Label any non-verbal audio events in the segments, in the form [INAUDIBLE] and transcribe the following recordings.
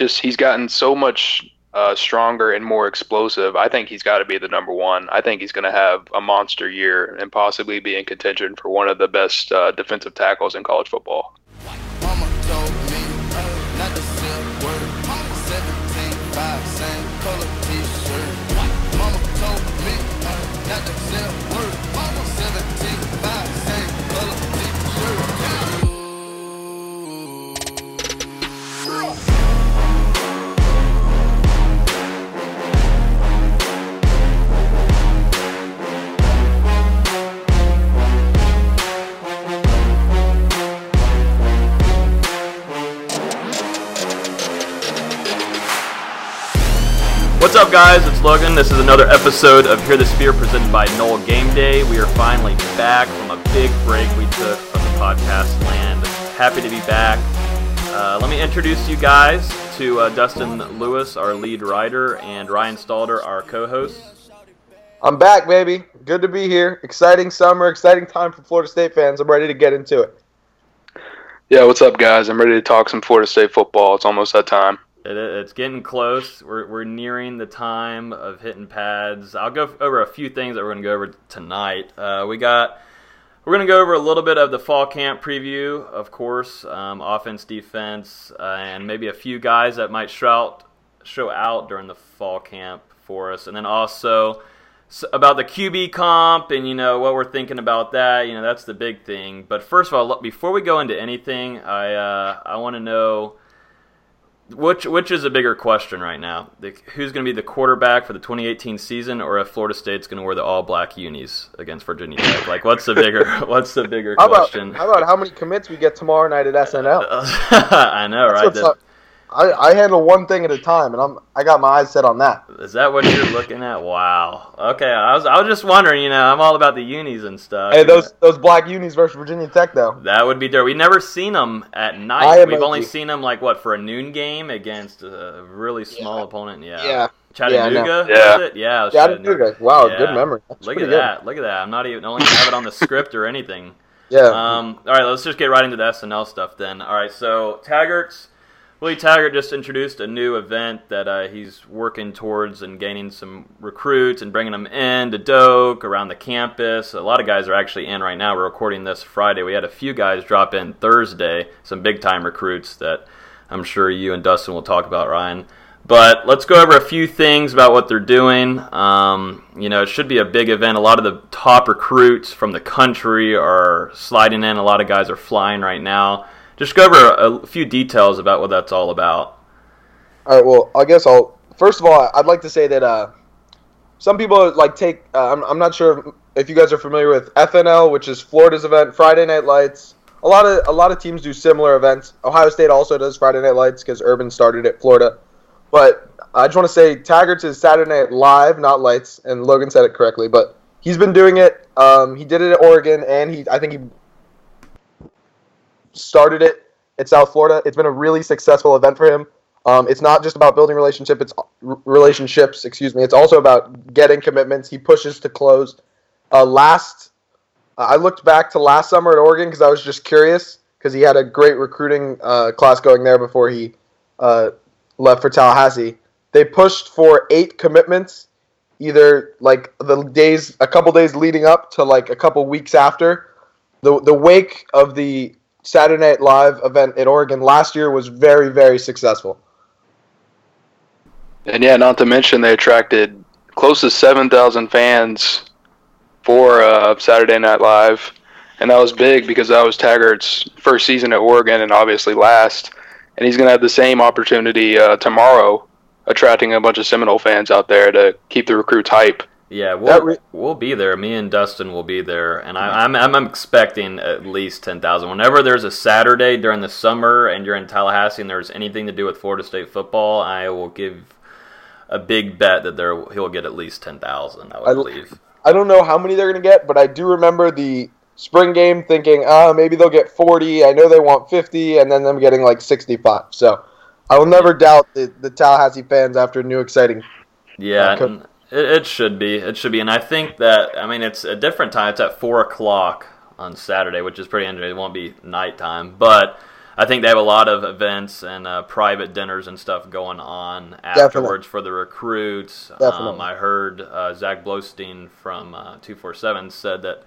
just he's gotten so much uh, stronger and more explosive. I think he's got to be the number one. I think he's going to have a monster year and possibly be in contention for one of the best uh, defensive tackles in college football. Up, guys? It's Logan. This is another episode of Hear the Spear presented by Nole Game Day. We are finally back from a big break we took from the podcast land. Happy to be back. Uh, let me introduce you guys to uh, Dustin Lewis, our lead writer, and Ryan Stalder, our co host. I'm back, baby. Good to be here. Exciting summer, exciting time for Florida State fans. I'm ready to get into it. Yeah, what's up, guys? I'm ready to talk some Florida State football. It's almost that time. It, it's getting close. We're, we're nearing the time of hitting pads. I'll go over a few things that we're going to go over tonight. Uh, we got we're going to go over a little bit of the fall camp preview, of course, um, offense, defense, uh, and maybe a few guys that might show out, show out during the fall camp for us, and then also about the QB comp and you know what we're thinking about that. You know that's the big thing. But first of all, before we go into anything, I uh, I want to know which which is a bigger question right now? The, who's going to be the quarterback for the 2018 season, or if Florida State's going to wear the all black unis against Virginia Tech? Like, what's the bigger [LAUGHS] what's the bigger how question? About, how about how many commits we get tomorrow night at SNL? [LAUGHS] I know, right? I, I handle one thing at a time, and I'm I got my eyes set on that. Is that what you're looking at? Wow. Okay, I was I was just wondering. You know, I'm all about the unis and stuff. Hey, those those black unis versus Virginia Tech, though. That would be dope. We've never seen them at night. We've only seen them like what for a noon game against a really small yeah. opponent. Yeah. Yeah. Chattanooga, yeah, yeah, yeah, Chattanooga. Chattanooga. Wow, yeah. good memory. That's Look at that! Look at that! I'm not even only have it on the script or anything. Yeah. Um. All right, let's just get right into the SNL stuff then. All right, so Taggart's Willie Taggart just introduced a new event that uh, he's working towards and gaining some recruits and bringing them in to Doak around the campus. A lot of guys are actually in right now. We're recording this Friday. We had a few guys drop in Thursday, some big time recruits that I'm sure you and Dustin will talk about, Ryan. But let's go over a few things about what they're doing. Um, you know, it should be a big event. A lot of the top recruits from the country are sliding in. A lot of guys are flying right now just go over a, few details about what that's all about. All right. Well, I guess I'll first of all, I'd like to say that uh, some people like take. Uh, I'm, I'm not sure if you guys are familiar with FNL, which is Florida's event, Friday Night Lights. A lot of a lot of teams do similar events. Ohio State also does Friday Night Lights because Urban started it, Florida. But I just want to say Taggart's is Saturday Night Live, not Lights, and Logan said it correctly. But he's been doing it. Um, he did it at Oregon, and he I think he started it at South Florida. It's been a really successful event for him. Um, it's not just about building relationship. It's relationships. Excuse me. It's also about getting commitments. He pushes to close. Uh, last, I looked back to last summer at Oregon because I was just curious because he had a great recruiting uh, class going there before he uh, left for Tallahassee. They pushed for eight commitments, either like the days, a couple days leading up to like a couple weeks after. The the wake of the Saturday Night Live event in Oregon last year was very, very successful. And yeah, not to mention they attracted close to 7,000 fans for uh, Saturday Night Live. And that was big because that was Taggart's first season at Oregon and obviously last. And he's going to have the same opportunity uh, tomorrow, attracting a bunch of Seminole fans out there to keep the recruits hype. Yeah, we'll, re- we'll be there. Me and Dustin will be there, and I, am I'm, I'm expecting at least ten thousand. Whenever there's a Saturday during the summer and you're in Tallahassee and there's anything to do with Florida State football, I will give a big bet that there he'll get at least ten thousand. I would I, believe. I don't know how many they're going to get, but I do remember the spring game thinking, ah, oh, maybe they'll get forty. I know they want fifty, and then them getting like sixty-five. So I will never doubt the, the Tallahassee fans after a new exciting. Yeah, uh, it, it should be. It should be. And I think that, I mean, it's a different time. It's at 4 o'clock on Saturday, which is pretty interesting. It won't be nighttime. But I think they have a lot of events and uh, private dinners and stuff going on afterwards Definitely. for the recruits. Um, Definitely. I heard uh, Zach Blostein from uh, 247 said that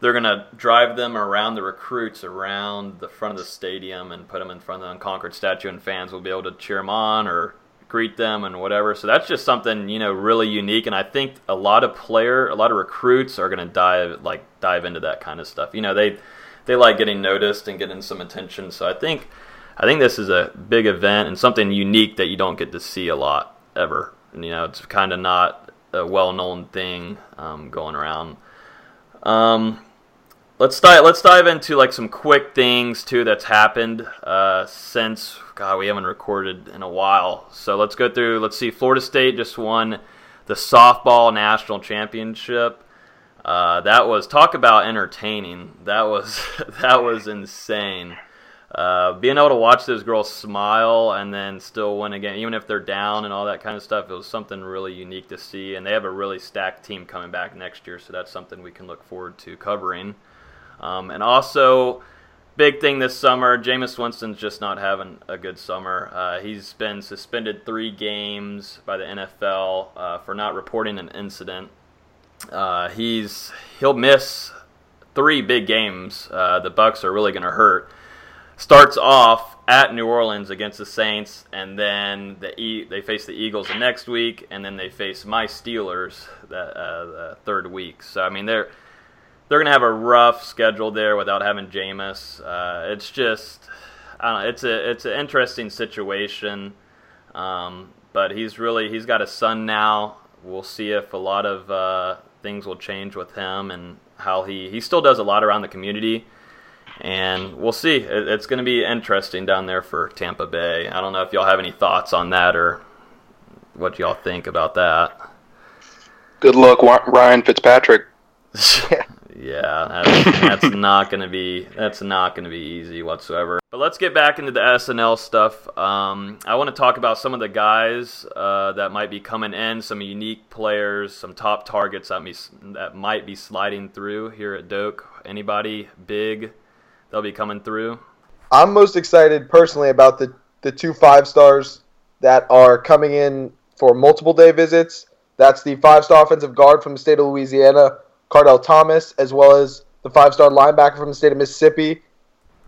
they're going to drive them around the recruits around the front of the stadium and put them in front of the Unconquered statue, and fans will be able to cheer them on or greet them and whatever. So that's just something you know really unique, and I think a lot of player, a lot of recruits are going to dive like dive into that kind of stuff. You know, they they like getting noticed and getting some attention. So I think I think this is a big event and something unique that you don't get to see a lot ever. And, you know, it's kind of not a well-known thing um, going around. Um, let's dive let's dive into like some quick things too that's happened uh, since God we haven't recorded in a while. So let's go through. Let's see. Florida State just won the softball national championship. Uh, that was talk about entertaining. That was [LAUGHS] that was insane. Uh, being able to watch those girls smile and then still win again, even if they're down and all that kind of stuff, it was something really unique to see. And they have a really stacked team coming back next year, so that's something we can look forward to covering. Um, and also, big thing this summer, Jameis Winston's just not having a good summer. Uh, he's been suspended three games by the NFL uh, for not reporting an incident. Uh, he's he'll miss three big games. Uh, the Bucs are really going to hurt. Starts off at New Orleans against the Saints, and then the e- they face the Eagles the next week, and then they face my Steelers the, uh, the third week. So I mean they're they're gonna have a rough schedule there without having Jameis. Uh, it's just I don't know. It's a it's an interesting situation, um, but he's really he's got a son now. We'll see if a lot of uh, things will change with him and how he he still does a lot around the community. And we'll see. It, it's going to be interesting down there for Tampa Bay. I don't know if y'all have any thoughts on that or what y'all think about that. Good luck, Ryan Fitzpatrick. Yeah, [LAUGHS] [LAUGHS] that's, that's [LAUGHS] not gonna be that's not gonna be easy whatsoever. But let's get back into the SNL stuff. Um, I want to talk about some of the guys uh, that might be coming in, some unique players, some top targets that, me, that might be sliding through here at Doak. Anybody big they'll be coming through? I'm most excited personally about the, the two five stars that are coming in for multiple day visits. That's the five star offensive guard from the state of Louisiana, Cardell Thomas, as well as the five star linebacker from the state of Mississippi,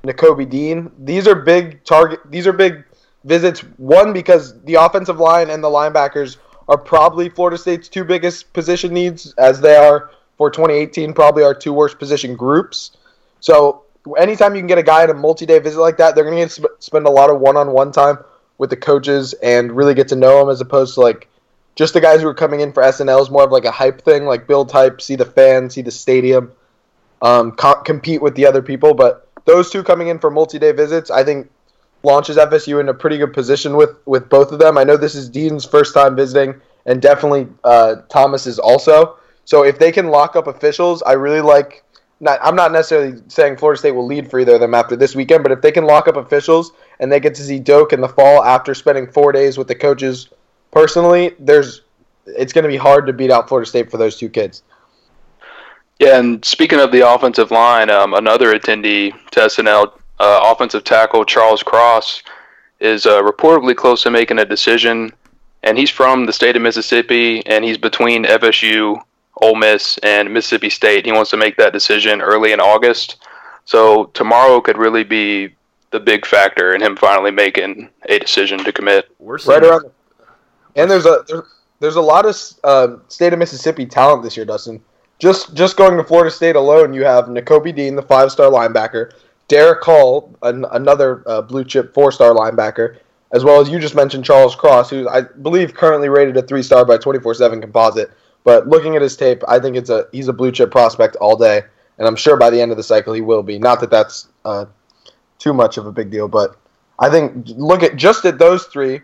Nakobe Dean. These are big target. These are big visits. One because the offensive line and the linebackers are probably Florida State's two biggest position needs, as they are for 2018. Probably our two worst position groups. So anytime you can get a guy in a multi-day visit like that, they're going to sp- spend a lot of one-on-one time with the coaches and really get to know them, as opposed to like just the guys who are coming in for SNL is more of like a hype thing, like build hype, see the fans, see the stadium, um, co- compete with the other people. But those two coming in for multi-day visits, I think launches FSU in a pretty good position with with both of them. I know this is Dean's first time visiting, and definitely uh, Thomas is also. So if they can lock up officials, I really like. Not, I'm not necessarily saying Florida State will lead for either of them after this weekend, but if they can lock up officials and they get to see Doak in the fall after spending four days with the coaches personally, there's it's going to be hard to beat out Florida State for those two kids. Yeah, and speaking of the offensive line, um, another attendee to SNL, uh, offensive tackle Charles Cross, is uh, reportedly close to making a decision. And he's from the state of Mississippi, and he's between FSU, Ole Miss, and Mississippi State. He wants to make that decision early in August. So tomorrow could really be the big factor in him finally making a decision to commit. We're seeing, Right around, and there's a there's, a lot of uh, state of Mississippi talent this year, Dustin. Just just going to Florida State alone, you have Nakobe Dean, the five star linebacker, Derek Hall, an, another uh, blue chip four star linebacker, as well as you just mentioned Charles Cross, who I believe currently rated a three star by 24/7 Composite. But looking at his tape, I think it's a he's a blue chip prospect all day, and I'm sure by the end of the cycle he will be. Not that that's uh, too much of a big deal, but I think look at just at those three.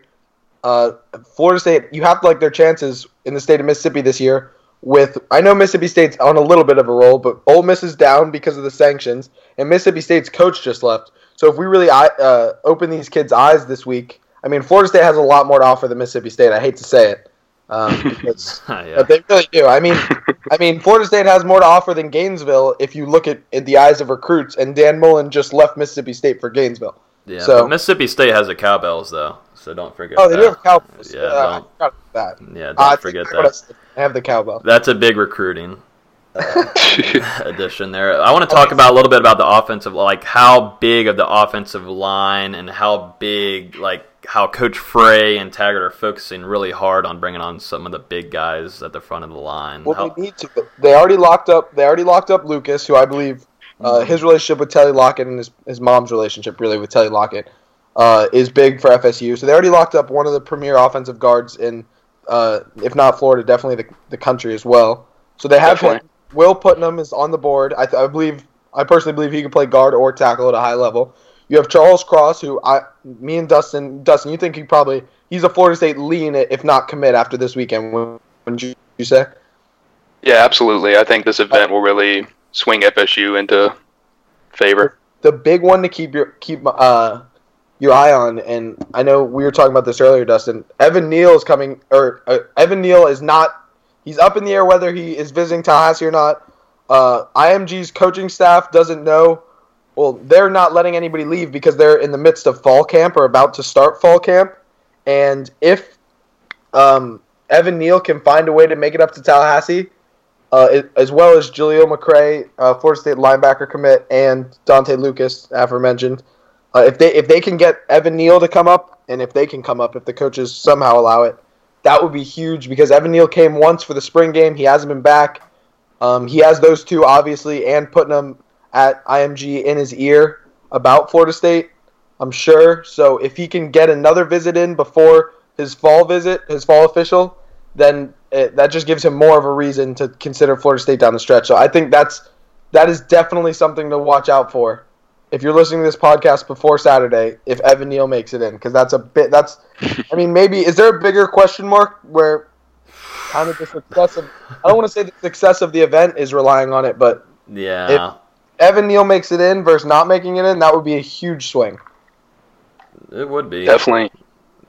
Uh, Florida State, you have to like their chances in the state of Mississippi this year. With I know Mississippi State's on a little bit of a roll, but Ole Miss is down because of the sanctions, and Mississippi State's coach just left. So if we really uh, open these kids' eyes this week, I mean, Florida State has a lot more to offer than Mississippi State. I hate to say it, um, [LAUGHS] because, [LAUGHS] yeah. but they really do. I mean, [LAUGHS] I mean, Florida State has more to offer than Gainesville if you look at in the eyes of recruits. And Dan Mullen just left Mississippi State for Gainesville. Yeah, So- Mississippi State has the cowbells though, so don't forget. Oh, they that. do have cowbells. Yeah, Uh, I don't- forgot that. Yeah, don't Uh, I forget think I that. have the cowbell. That's a big recruiting [LAUGHS] [LAUGHS] addition there. I want to talk about a little bit about the offensive, like how big of the offensive line and how big, like how Coach Frey and Taggart are focusing really hard on bringing on some of the big guys at the front of the line. Well, How- they need to. They already locked up. They already locked up Lucas, who I believe uh, Mm-hmm. his relationship with Telly Lockette and his, his mom's relationship really with Telly Lockette uh, is big for FSU. So they already locked up one of the premier offensive guards in, uh, if not Florida, definitely the, the country as well. So they have him. Will Putnam is on the board. I, th- I believe. I personally believe he can play guard or tackle at a high level. You have Charles Cross, who I, me and Dustin, Dustin, you think he probably he's a Florida State lean if not commit after this weekend. Wouldn't you, you say? yeah, absolutely. I think this event will really swing FSU into favor. the big one to keep your keep uh your eye on, and I know we were talking about this earlier, Dustin. Evan Neal is coming, or uh, Evan Neal is not. He's up in the air whether he is visiting Tallahassee or not. Uh, IMG's coaching staff doesn't know. Well, they're not letting anybody leave because they're in the midst of fall camp or about to start fall camp. And if um, Evan Neal can find a way to make it up to Tallahassee, uh, as well as Jaleel McRae, uh, Florida State linebacker commit, and Dontae Lucas, aforementioned. Uh, if they if they can get Evan Neal to come up, and if they can come up, if the coaches somehow allow it, that would be huge because Evan Neal came once for the spring game. He hasn't been back. Um, he has those two obviously, and putting them at IMG in his ear about Florida State. I'm sure. So if he can get another visit in before his fall visit, his fall official, then it, that just gives him more of a reason to consider Florida State down the stretch. So I think that's that is definitely something to watch out for. If you're listening to this podcast before Saturday, if Evan Neal makes it in, because that's a bit. That's, [LAUGHS] I mean, maybe is there a bigger question mark where kind of the success of I don't want to say the success of the event is relying on it, but yeah, if Evan Neal makes it in versus not making it in, that would be a huge swing. it would be. Definitely.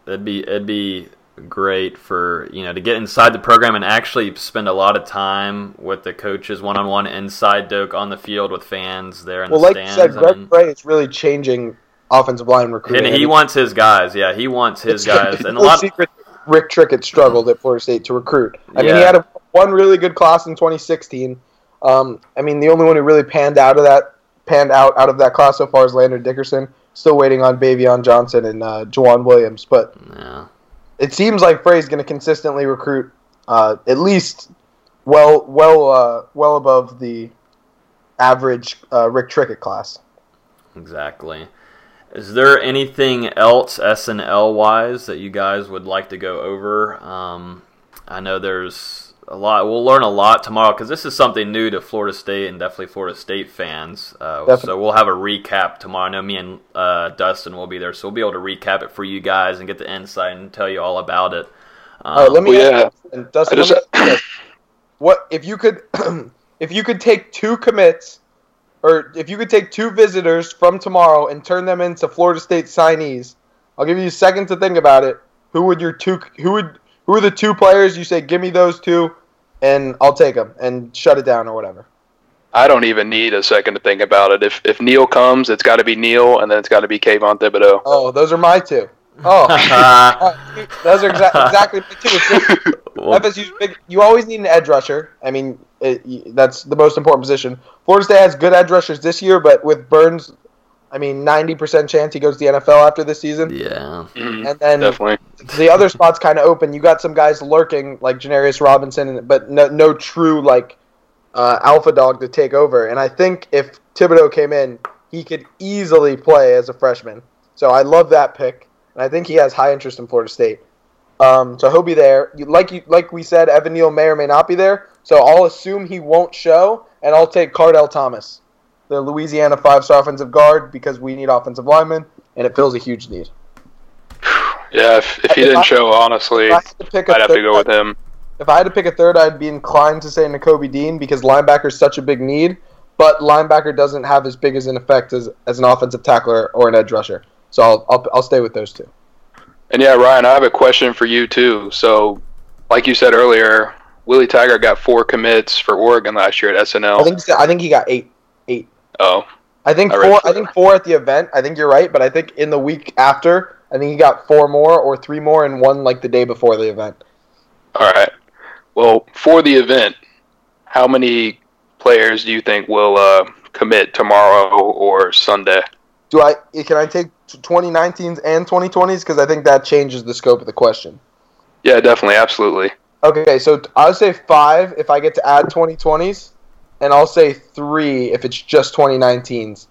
It'd be it'd be great for you know to get inside the program and actually spend a lot of time with the coaches one on one inside Doak on the field with fans there in Well, the like you stands. said, Greg I mean, Frey is really changing offensive line recruiting. and he wants his guys. Yeah, he wants his guys, and a lot. secret Rick Trickett struggled at Florida State to recruit. I mean, he had a, one really good class in 2016. Um, I mean, the only one who really panned out of that panned out out of that class so far is Landon Dickerson. Still waiting on Baveon Johnson and uh, Jauan Williams, but Yeah, it seems like Frey's going to consistently recruit uh, at least well, well, uh, well above the average uh, Rick Trickett class. exactly. Is there anything else S and L wise that you guys would like to go over? Um, I know there's a lot. We'll learn a lot tomorrow because this is something new to Florida State and definitely Florida State fans. Uh, so we'll have a recap tomorrow. I know me and uh, Dustin will be there, so we'll be able to recap it for you guys and get the insight and tell you all about it. Um, All right, let me. Well, yeah. and Dustin, just- me ask you this. what if you could, [CLEARS THROAT] if you could take two commits, or if you could take two visitors from tomorrow and turn them into Florida State signees? I'll give you a second to think about it. Who would your two? Who would? Who are the two players you say? Give me those two, and I'll take them and shut it down or whatever. I don't even need a second to think about it. If if Neal comes, it's got to be Neal, and then it's got to be Kayvon Thibodeaux. Oh, those are my two. Oh, uh, [LAUGHS] [LAUGHS] those are exa- exactly my two. It's big- FSU's big. You always need an edge rusher. I mean, it, that's the most important position. Florida State has good edge rushers this year, but with Burns, I mean, ninety percent chance he goes to the NFL after this season. yeah, Mhm, And then Definitely. the other spot's kind of open. You got some guys lurking like Janarius Robinson, but no, no true like uh, alpha dog to take over. And I think if Thibodeaux came in, he could easily play as a freshman. So I love that pick, and I think he has high interest in Florida State. Um, so he'll be there. You, like you, like we said, Evan Neal may or may not be there. So I'll assume he won't show, and I'll take Cardell Thomas, the Louisiana five-star offensive guard, because we need offensive linemen, and it fills a huge need. Yeah, if, if he If didn't show, honestly, If I had to I'd have to go with him. If I had to pick a third, I'd be inclined to say Nakobe Dean because linebacker is such a big need, but linebacker doesn't have as big as an effect as, as an offensive tackler or an edge rusher. So I'll, I'll, I'll stay with those two. And yeah, Ryan, I have a question for you too. So, like you said earlier, Willie Taggart got four commits for Oregon last year at SNL. I think I think he got eight. Eight. Oh, I think I four. I think four at the event. I think you're right, but I think in the week after, I think he got four more or three more, and one like the day before the event. All right. Well, for the event, how many players do you think will uh, commit tomorrow or Sunday? Do I? Can I take 2019s and 2020s? Because I think that changes the scope of the question. Yeah, definitely, absolutely. Okay, so I would say five if I get to add 2020s, and I'll say three if it's just 2019s.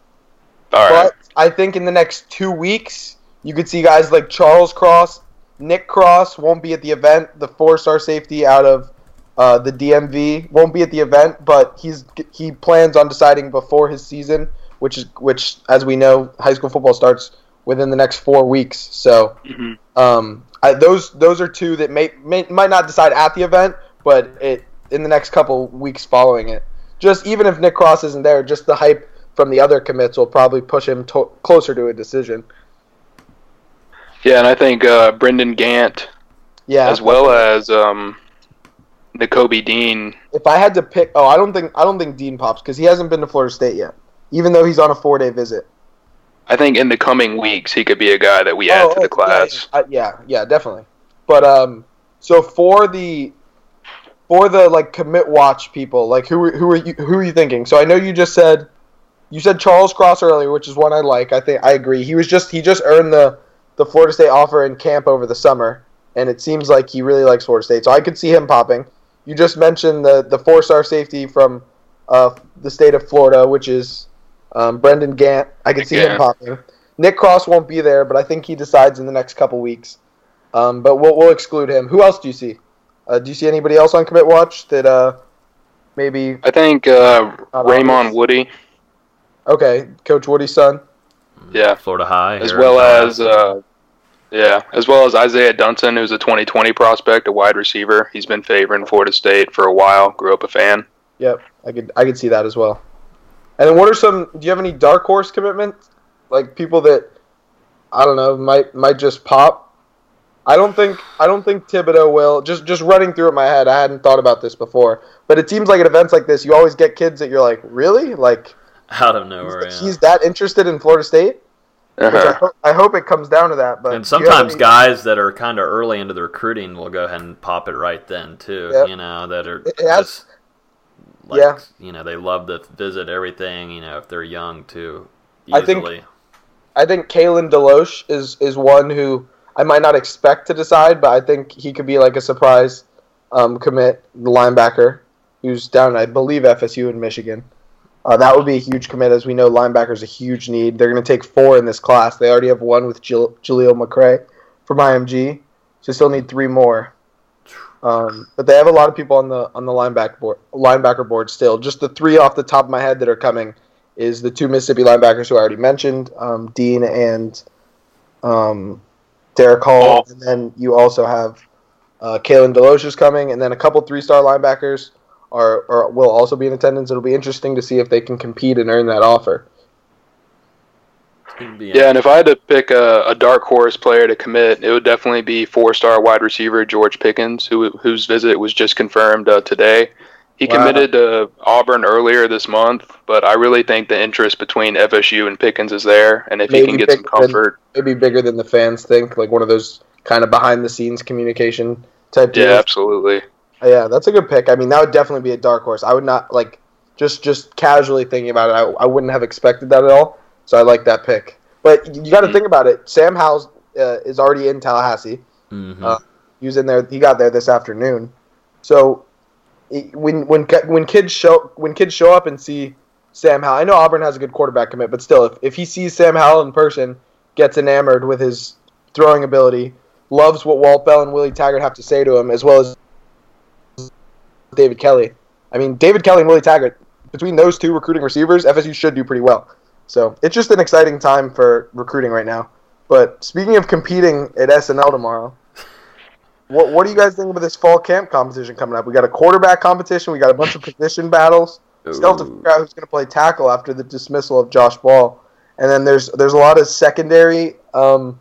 All right. But I think in the next two weeks, you could see guys like Charles Cross, Nick Cross won't be at the event. The four-star safety out of uh, the DMV won't be at the event, but he's he plans on deciding before his season, which is which, as we know, high school football starts within the next four weeks. So Mhm. um, I, those those are two that may, may might not decide at the event, but it in the next couple weeks following it. Just even if Nick Cross isn't there, just the hype from the other commits will probably push him to- closer to a decision. Yeah, and I think uh, Brendan Gant, Yeah, as well as um, Kobe Dean. If I had to pick, oh, I don't think I don't think Dean pops because he hasn't been to Florida State yet, even though he's on a four day visit. I think in the coming weeks he could be a guy that we add Oh, to the class. Yeah, yeah, yeah, definitely. But um, so for the for the like commit watch people, like who are- who are you who are you thinking? So I know you just said you said Charles Cross earlier, which is one I like. I think I agree. He was just he just earned the the Florida State offer in camp over the summer, and it seems like he really likes Florida State. So I could see him popping. You just mentioned the the four star safety from uh, the state of Florida, which is um, Brendan Gant. I could see him popping. Nick Cross won't be there, but I think he decides in the next couple weeks. Um, but we'll, we'll exclude him. Who else do you see? Uh, do you see anybody else on commit watch that uh, maybe? I think uh, Raymond obvious. Woodie, Okay, Coach Woodie's son. yeah, Florida High, as well in as uh, yeah, as well as Isaiah Dunson, who's a 2020 prospect, a wide receiver. He's been favoring Florida State for a while. Grew up a fan. Yep, I could I could see that as well. And then what are some? Do you have any dark horse commitments? Like people that I don't know might might just pop. I don't think I don't think Thibodeaux will. Just just running through it in my head, I hadn't thought about this before. But it seems like at events like this, you always get kids that you're like, really, like out of nowhere. he's, yeah. he's that interested in Florida State. I, Uh-huh. ho- I hope it comes down to that. But and do you have sometimes any- guys that are kind of early into the recruiting will go ahead and pop it right then too. Yep. You know that are It- it has- just like, Yeah. You know they love to visit everything. You know if they're young too. I think- Easily. I think Kalen DeLoach is is one who I might not expect to decide, but I think he could be like a surprise um, commit the linebacker who's down, I believe, FSU in Michigan. Uh, that would be a huge commit, as we know linebacker's a huge need. They're going to take four in this class. They already have one with Jal- Jaleel McRae from IMG, so still need three more. Um, but they have a lot of people on the on the linebacker board, linebacker board still. Just the three off the top of my head that are coming is the two Mississippi linebackers who I already mentioned, um, Dean and um, Derek Hall, Hall. and then you also have uh, Kalen DeLoach is coming, and then a couple three-star linebackers are, are will also be in attendance. It'll be interesting to see if they can compete and earn that offer. Yeah, and if I had to pick a, a dark horse player to commit, it would definitely be four-star wide receiver George Pickens, who whose visit was just confirmed uh, today. He Wow. committed to Auburn earlier this month, but I really think the interest between FSU and Pickens is there, and if he can get some bigger than- comfort, Maybe bigger than the fans think, like one of those kind of behind-the-scenes communication type deals. yeah, absolutely. Yeah, that's a good pick. I mean, that would definitely be a dark horse. I would not like just just casually thinking about it. I, I wouldn't have expected that at all. So I like that pick. But you got to Mhm. think about it. Sam Howell uh, is already in Tallahassee. Mhm. Uh, He was in there. He got there this afternoon. So when when when kids show when kids show up and see Sam Howell, I know Auburn has a good quarterback commit, but still, if, if he sees Sam Howell in person, gets enamored with his throwing ability, loves what Walt Bell and Willie Taggart have to say to him, as well as David Kelly. I mean, David Kelly and Willie Taggart, between those two recruiting receivers, FSU should do pretty well. So it's just an exciting time for recruiting right now. But speaking of competing at SNL tomorrow, what what do you guys think about this fall camp competition coming up? We got a quarterback competition. We got a bunch of position battles. Still have to figure out who's going to play tackle after the dismissal of Josh Ball. And then there's there's a lot of secondary um,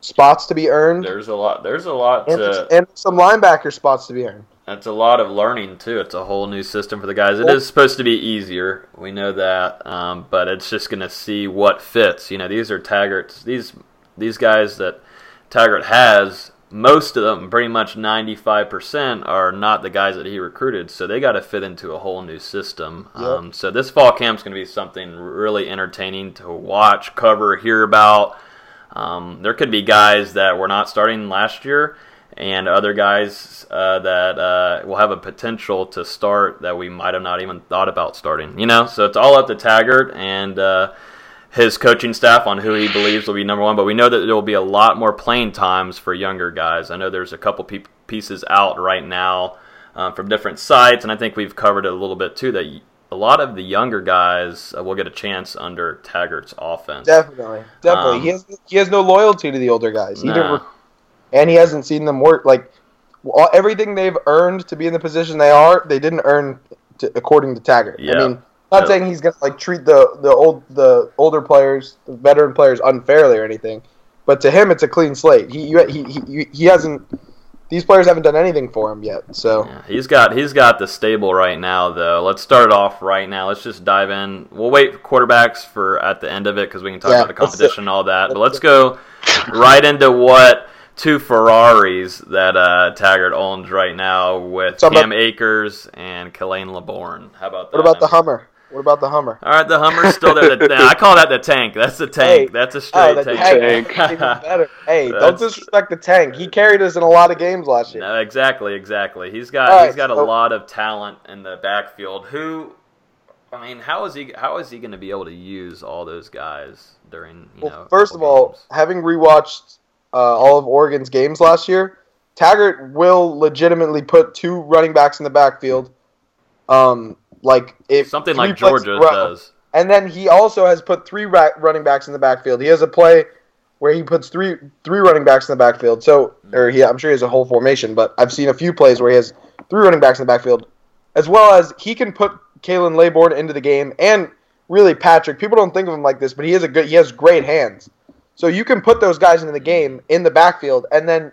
spots to be earned, There's a lot. There's a lot and, to. and some linebacker spots to be earned. That's a lot of learning too. It's a whole new system for the guys. It is supposed to be easier. We know that, um, but it's just going to see what fits. You know, these are Taggart's. These these guys that Taggart has. Most of them, pretty much 95%, are not the guys that he recruited. So they got to fit into a whole new system. Yep. Um, so this fall camp's going to be something really entertaining to watch, cover, hear about. Um, there could be guys that were not starting last year and other guys uh, that uh, will have a potential to start that we might have not even thought about starting. You know, so it's all up to Taggart and uh, his coaching staff on who he believes will be number one. But we know that there will be a lot more playing times for younger guys. I know there's a couple pe- pieces out right now uh, from different sites, and I think we've covered it a little bit too. That a lot of the younger guys uh, will get a chance under Taggart's offense. Definitely, definitely. Um, he has he has no loyalty to the older guys. Nah. and he hasn't seen them work like all, everything they've earned to be in the position they are. They didn't earn to, according to Taggart. Yeah. I mean, not saying he's gonna like treat the the old the older players, the veteran players unfairly or anything, but to him it's a clean slate. He he he, he hasn't. These players haven't done anything for him yet. So Yeah, he's got he's got the stable right now though. Let's start off right now. Let's just dive in. We'll wait for quarterbacks for at the end of it because we can talk Yeah, about the competition and all that. But let's go right into what two Ferraris that uh, Taggart owns right now with Cam Akers and Khalan Laborn. How about that? what about the? Hummer? What about the Hummer? All right, the Hummer's still there. The, [LAUGHS] I call that the tank. That's the tank. Hey. That's a Oh, straight the tank. tank. tank. Even better. Hey, [LAUGHS] don't disrespect the tank. He carried us in a lot of games last year. No, exactly, exactly. He's got All right, he's got a lot of talent in the backfield. Who, I mean, how is he how is he going to be able to use all those guys during you Well, know? first of all, games? having rewatched uh, all of Oregon's games last year, Taggart will legitimately put two running backs in the backfield. Um, like if something like Georgia row. does. And then he also has put three ra- running backs in the backfield. He has a play where he puts three three running backs in the backfield. So, or he, I'm sure he has a whole formation, but I've seen a few plays where he has three running backs in the backfield, as well as he can put Khalan Laborn into the game, and really Patrick. People don't think of him like this, but he has a good, he has great hands. So you can put those guys into the game in the backfield, and then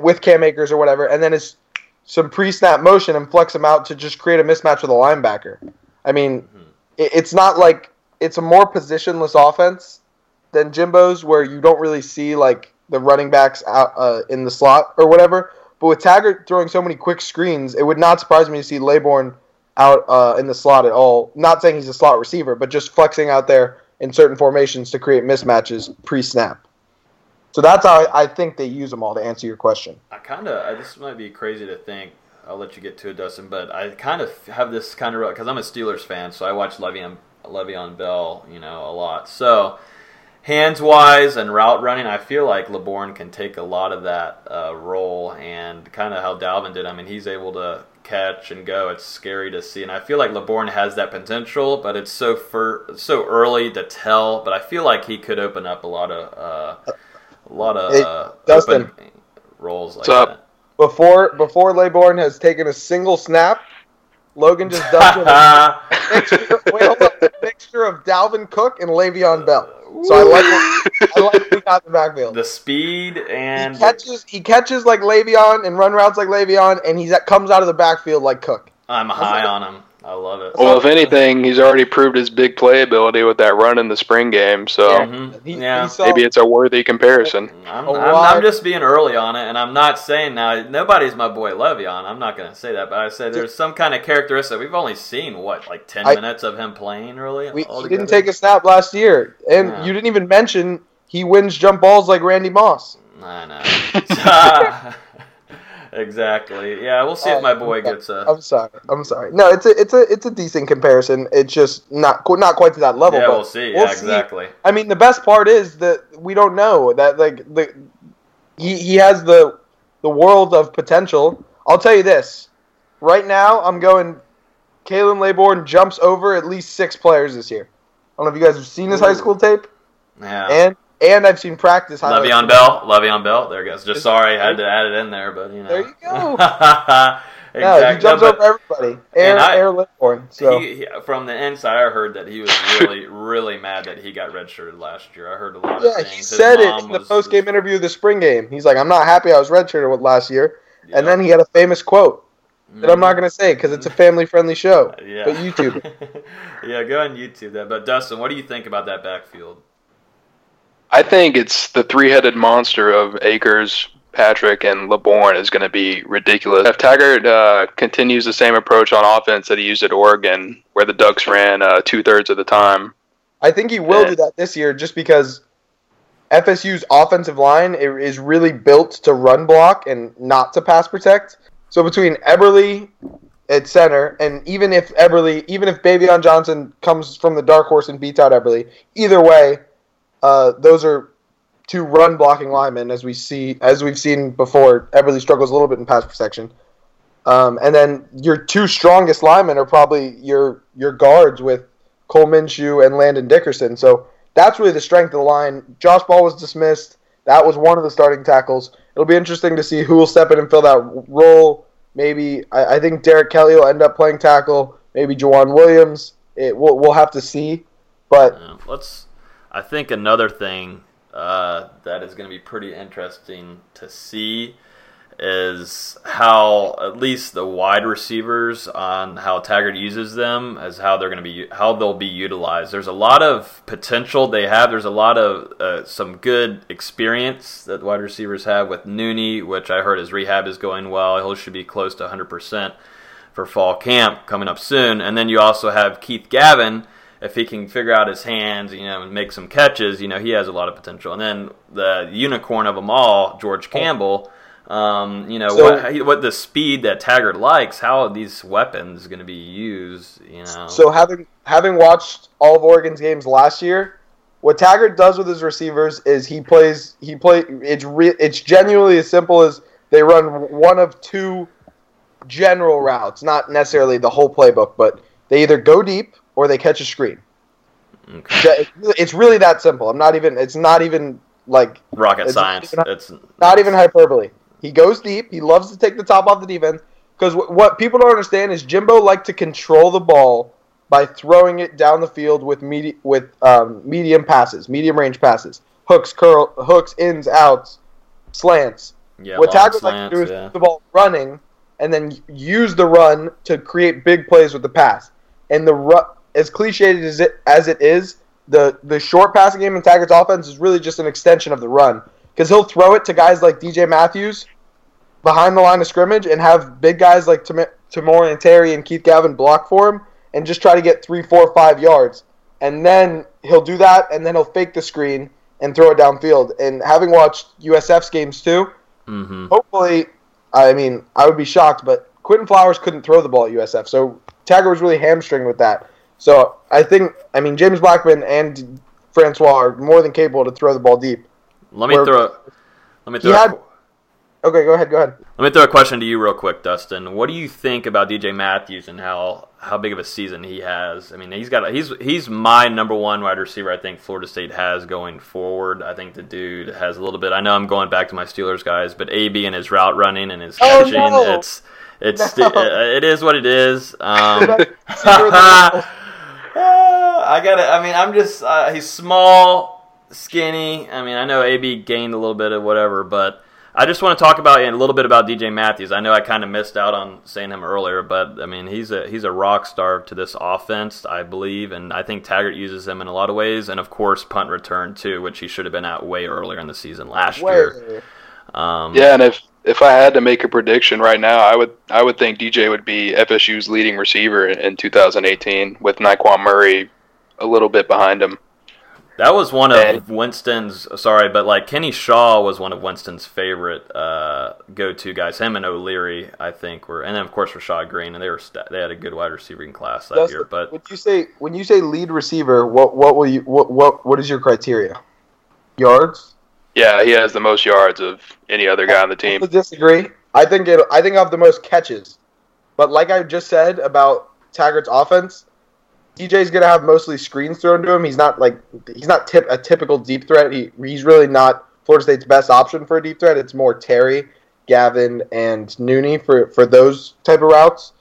with Cam Akers or whatever, and then it's some pre-snap motion and flex them out to just create a mismatch with a linebacker. I mean, it, it's not like it's a more positionless offense than Jimbo's, where you don't really see like the running backs out uh, in the slot or whatever. But with Taggart throwing so many quick screens, it would not surprise me to see Laborn out uh, in the slot at all. Not saying he's a slot receiver, but just flexing out there in certain formations to create mismatches pre-snap. So that's how I, I think they use them all. To answer your question, I kind of this might be crazy to think. I'll let you get to it, Dustin. But I kind of have this kind of because I'm a Steelers fan, so I watch Le'Veon Le'Veon Bell, you know, a lot. So hands wise and route running, I feel like Laborn can take a lot of that uh, role and kind of how Dalvin did. I mean, he's able to catch and go. It's scary to see, and I feel like Laborn has that potential, but it's so fur- so early to tell. But I feel like he could open up a lot of uh, a lot of Hey, uh, Dustin. rolls like What's up? that. before before Laborn has taken a single snap, Logan just [LAUGHS] dumped him a mixture, [LAUGHS] wait, hold up, mixture of Dalvin Cook and Le'Veon Bell. So I like what, I like what he got in the backfield. the speed and he catches he catches like Le'Veon and run routes like Le'Veon, and he comes out of the backfield like Cook. I'm high on him. I love it. Well, if anything, he's already proved his big playability with that run in the spring game. So Mhm. He, yeah. he maybe it's a worthy comparison. I'm, a I'm, I'm just being early on it, and I'm not saying now nobody's my boy Le'Veon. I'm not going to say that, but I say there's some kind of characteristic. We've only seen what like ten I- minutes of him playing, really. we, he didn't take a snap last year, and Yeah. you didn't even mention he wins jump balls like Randy Moss. I know. [LAUGHS] [LAUGHS] exactly. Yeah, we'll see if uh, my boy gets a. I'm sorry. I'm sorry. No, it's a it's a it's a decent comparison. It's just not not quite to that level. Yeah, but we'll see. Yeah, exactly. I mean, the best part is that we don't know that like the he he has the the world of potential. I'll tell you this. Right now, I'm going. Khalan Laborn jumps over at least six players this year. I don't know if you guys have seen his high school tape, Yeah. and and I've seen practice. highlights. Le'Veon Bell, Le'Veon Bell. There goes. Just sorry, I had to add it in there, but you know. There you go. [LAUGHS] exactly. No, he jumps but over everybody. Air, and I- Air Laborn. So he, he- from the inside, I heard that he was really, [LAUGHS] really mad that he got redshirted last year. I heard a lot of yeah, he said it in the post game interview of the spring game. He's like, "I'm not happy I was redshirted with last year." Yeah. And then he had a famous quote. that I'm not mm-hmm. going to say because it's a mm-hmm. family friendly show. Yeah. But YouTube. [LAUGHS] yeah, go on YouTube. That. But Dustin, what do you think about that backfield? I think it's the three-headed monster of Akers, Patrick, and Laborn is going to be ridiculous. If Taggart uh, continues the same approach on offense that he used at Oregon, where the Ducks ran uh, two thirds of the time, I think he will Yeah. do that this year just because FSU's offensive line is really built to run block and not to pass protect. So between Eberle at center, and even if Eberle, even if Baveon Johnson comes from the dark horse and beats out Eberle, either way, uh, those are two run blocking linemen as we see as we've seen before. Eberle struggles a little bit in pass protection. Um, and then your two strongest linemen are probably your your guards with Cole Minshew and Landon Dickerson. So that's really the strength of the line. Josh Ball was dismissed. That was one of the starting tackles. It'll be interesting to see who will step in and fill that role. Maybe I, I think Derrick Kelly will end up playing tackle. Maybe Jauan Williams. It, we'll, we'll have to see. But Yeah, let's. I think another thing uh, that is going to be pretty interesting to see is how at least the wide receivers on how Taggart uses them as how they're going to be how they'll be utilized. There's a lot of potential they have. There's a lot of uh, some good experience that wide receivers have with Nooney, which I heard his rehab is going well. He should be close to 100 percent for fall camp coming up soon. And then you also have Keith Gavin. If he can figure out his hands, you know, and make some catches, you know, he has a lot of potential. And then the unicorn of them all, George Campbell. Um, you know So- what, what the speed that Taggart likes, how are these weapons going to be used? You know, So having having watched all of Oregon's games last year, what Taggart does with his receivers is he plays he play it's re, it's genuinely as simple as they run one of two general routes, not necessarily the whole playbook, but they either go deep or they catch a screen. okay. It's really- that simple. I'm not even it's not even like rocket It's- science. it's- It's not even hyperbole. He goes deep. He loves to take the top off the defense because what people don't understand is Jimbo liked to control the ball by throwing it down the field with medi- with um, medium passes, medium range passes, hooks, curl, hooks, ins, outs, slants. yeah. what Taggart likes to do is yeah. the ball running and then use the run to create big plays with the pass. And the ru- as cliched as it as it is, the the short passing game in Taggart's offense is really just an extension of the run because he'll throw it to guys like DJ Matthews behind the line of scrimmage and have big guys like Tam- Tamorrion Terry and Keith Gavin block for him and just try to get three, four, five yards. And then he'll do that and then he'll fake the screen and throw it downfield. And having watched USF's games too, Mhm. hopefully, I mean, I would be shocked, but Quinton Flowers couldn't throw the ball at USF, so Taggart was really hamstringed with that. So I think, I mean, James Blackman and Francois are more than capable to throw the ball deep. Let me Where- throw. Let me throw. had- Okay, go ahead, go ahead. Let me throw a question to you real quick, Dustin. What do you think about DJ Matthews and how how big of a season he has? I mean, he's got he's he's my number one wide receiver. I think Florida State has going forward. I think the dude has a little bit. I know I'm going back to my Steelers guys, but AB and his route running and his catching, Oh, no. it's it's No. it is what it is. [LAUGHS] Um, [LAUGHS] Receiver of the- Uh, I got to I mean, I'm just. Uh, he's small, skinny. I mean, I know AB gained a little bit of whatever, but I just want to talk about and a little bit about DJ Matthews. I know I kind of missed out on saying him earlier, but I mean, he's a he's a rock star to this offense, I believe, and I think Taggart uses him in a lot of ways, and of course, punt return too, which he should have been at way earlier in the season last year. Um, Yeah, and if if I had to make a prediction right now, I would I would think DJ would be FSU's leading receiver in, in 2018 with Nyqwan Murray a little bit behind him. That was one of And- Winston's. Sorry, but like Kenny Shaw was one of Winston's favorite uh, go-to guys. Him and O'Leary, I think, were, and then of course Rashad Greene, and they were sta they had a good wide receiving class that Dustin, year. But when you say when you say lead receiver, what what will you what what what is your criteria? Yards? Yeah, he has the most yards of any other guy on the team. I disagree. I think it. I think I have the most catches, but like I just said about Taggart's offense, DJ's gonna have mostly screens thrown to him. He's not like he's not tip, a typical deep threat. He he's really not Florida State's best option for a deep threat. It's more Terry, Gavin, and Nooney for for those type of routes.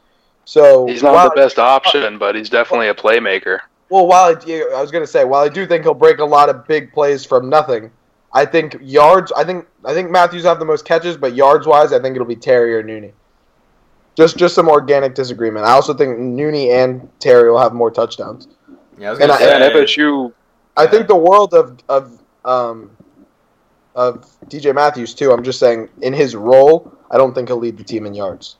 So He's not while the best option, but he's definitely a playmaker. Well, while I, I was gonna say, while I do think he'll break a lot of big plays from nothing, I think yards. I think I think Matthews have the most catches, but yards wise, I think it'll be Terry or Nooney. Just just some organic disagreement. I also think Nooney and Terry will have more touchdowns. Yeah, I was And gonna I- FSU, I think the world of of um, of DJ Matthews too. I'm just saying in his role, I don't think he'll lead the team in yards.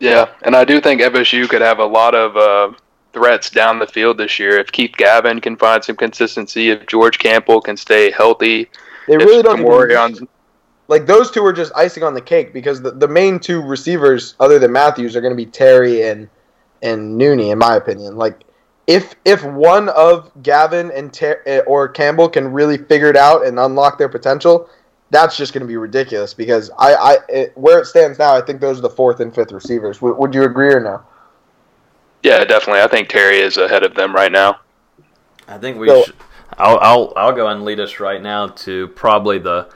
yeah, and I do think FSU could have a lot of uh, threats down the field this year if Keith Gavin can find some consistency, if George Campbell can stay healthy, They if really don't even, Kamorion- like those two are just icing on the cake because the, the main two receivers other than Matthews are going to be Terry and and Nooney in my opinion. Like if if one of Gavin and Ter- eh, or Campbell can really figure it out and unlock their potential, that's just going to be ridiculous because I I it, where it stands now, I think those are the fourth and fifth receivers. W- would you agree or no? Yeah, definitely. I think Terry is ahead of them right now. I think we So- should. I'll, I'll I'll go and lead us right now to probably the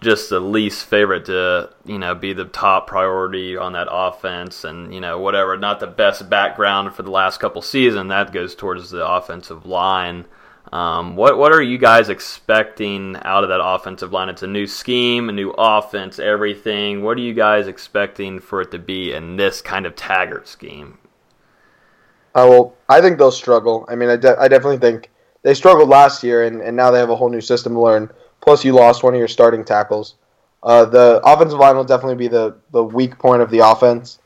just the least favorite to you know be the top priority on that offense and you know whatever not the best background for the last couple season that goes towards the offensive line. Um, what what are you guys expecting out of that offensive line? It's a new scheme, a new offense, everything. What are you guys expecting for it to be in this kind of Taggart scheme? Uh, well, I think they'll struggle. I mean, I, de- I definitely think they struggled last year, and, and now they have a whole new system to learn. Plus, you lost one of your starting tackles. Uh, the offensive line will definitely be the, the weak point of the offense.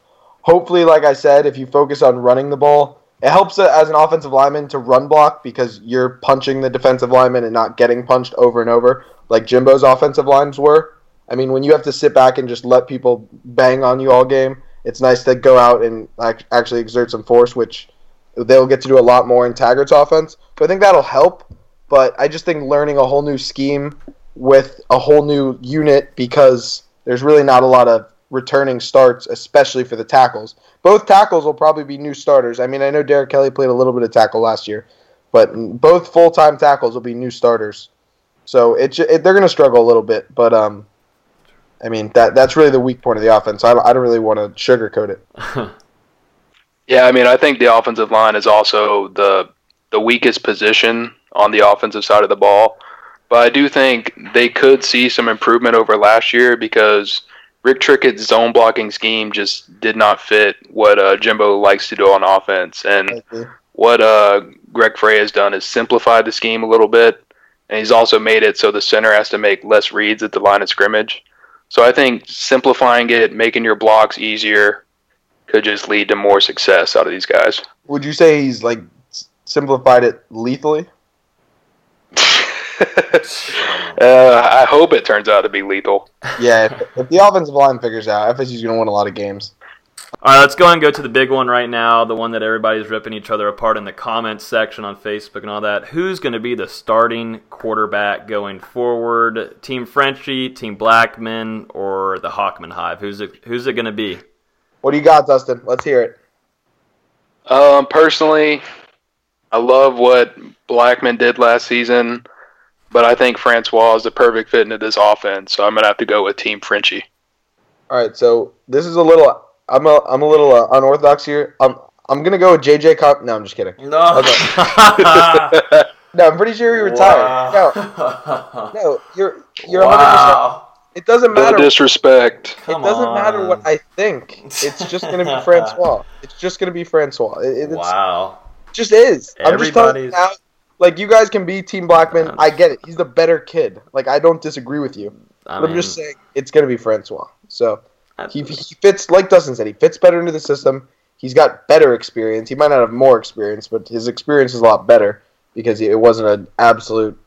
Hopefully, like I said, if you focus on running the ball, it helps uh, as an offensive lineman to run block because you're punching the defensive lineman and not getting punched over and over like Jimbo's offensive lines were. I mean, when you have to sit back and just let people bang on you all game, it's nice to go out and actually exert some force, which they'll get to do a lot more in Taggart's offense. So I think that'll help. But I just think learning a whole new scheme with a whole new unit because there's really not a lot of returning starts, especially for the tackles. Both tackles will probably be new starters. I mean, I know Derek Kelly played a little bit of tackle last year, but both full time tackles will be new starters. So it, it they're going to struggle a little bit, but um, I mean that that's really the weak point of the offense. I don't, I don't really want to sugarcoat it. [LAUGHS] Yeah, I mean, I think the offensive line is also the the weakest position on the offensive side of the ball. But I do think they could see some improvement over last year because Rick Trickett's zone blocking scheme just did not fit what uh, Jimbo likes to do on offense. And what uh, Greg Frey has done is simplified the scheme a little bit, and he's also made it so the center has to make less reads at the line of scrimmage. So I think simplifying it, making your blocks easier, could just lead to more success out of these guys. Would you say he's like simplified it lethally? [LAUGHS] uh, I hope it turns out to be lethal. Yeah, if, if the offensive line figures out, FSU's going to win a lot of games. All right, let's go and go to the big one right now, the one that everybody's ripping each other apart in the comments section on Facebook and all that. Who's going to be the starting quarterback going forward? Team Frenchie, Team Blackman, or the Hockman Hive? Who's it, who's it going to be? What do you got, Dustin? Let's hear it. Um, personally, I love what Blackman did last season, but I think Francois is the perfect fit into this offense, so I'm gonna have to go with Team Frenchie. All right, so this is a little. I'm a I'm a little uh, unorthodox here. I'm I'm gonna go with JJ. Com- no, I'm just kidding. No. [LAUGHS] No, I'm pretty sure he retired. No, no, you're you're 100. wow. It doesn't matter. No matter. disrespect. Come it doesn't matter what. I think. It's just gonna be [LAUGHS] Francois. It's just gonna be Francois. It, it- it's, Wow. Just is. I'm just telling. Like you guys can be Team Blackman. I get it. He's the better kid. Like I don't disagree with you. I I'm just saying it's gonna be Francois. So he, he fits like Dustin said. He fits better into the system. He's got better experience. He might not have more experience, but his experience is a lot better because it wasn't an absolute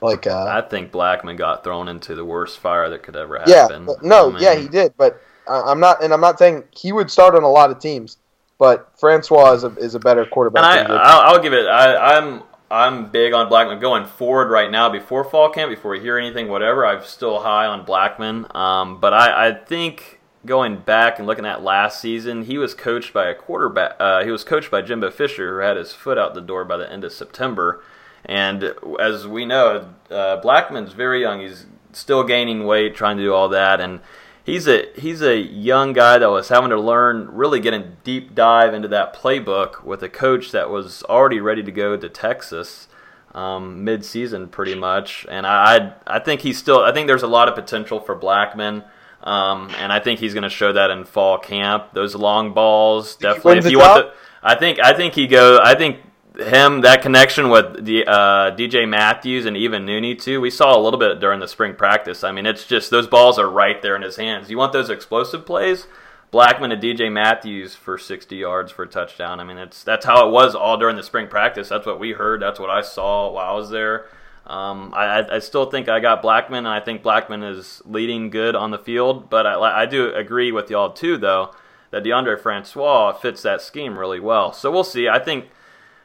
like uh, I think Blackman got thrown into the worst fire that could ever happen. but- No, I mean, yeah, he did. But I'm not, and I'm not saying he would start on a lot of teams. But Francois is a, is a better quarterback. And I, than I'll, I'll give it. I, I'm I'm big on Blackman going forward right now. Before fall camp, before we hear anything, whatever, I'm still high on Blackman. Um, but I, I think going back and looking at last season, he was coached by a quarterback. Uh, he was coached by Jimbo Fisher, who had his foot out the door by the end of September. And as we know, uh, Blackman's very young. He's still gaining weight, trying to do all that, and he's a he's a young guy that was having to learn, really get a deep dive into that playbook with a coach that was already ready to go to Texas um, mid-season, pretty much. And I I think he's still. I think there's a lot of potential for Blackman. Um, and I think he's going to show that in fall camp. Those long balls, definitely. If you want the, I think I think he go. I think him that connection with the uh, DJ Matthews and even Nooney too. We saw a little bit during the spring practice. I mean, it's just those balls are right there in his hands. You want those explosive plays? Blackman and DJ Matthews for 60 yards for a touchdown. I mean, it's that's how it was all during the spring practice. That's what we heard. That's what I saw while I was there. Um, I, I- I still think I got Blackman, and I think Blackman is leading good on the field. But I, I do agree with y'all too, though, that Deondre Francois fits that scheme really well. So we'll see. I think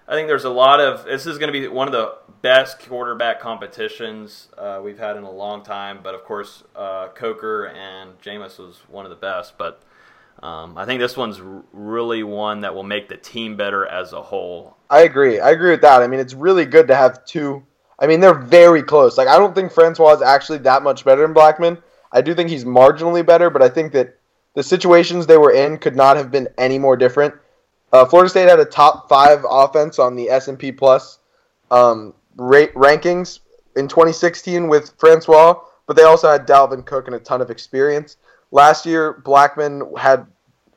I think there's a lot of this is going to be one of the best quarterback competitions uh, we've had in a long time. But of course, uh, Coker and Jameis was one of the best. But um, I think this one's really one that will make the team better as a whole. I agree. I agree with that. I mean, it's really good to have two. I mean, they're very close. Like, I don't think Francois is actually that much better than Blackman. I do think he's marginally better, but I think that the situations they were in could not have been any more different. Uh, Florida State had a top five offense on the S and P Plus um, rate rankings in 2016 with Francois, but they also had Dalvin Cook and a ton of experience. Last year, Blackman had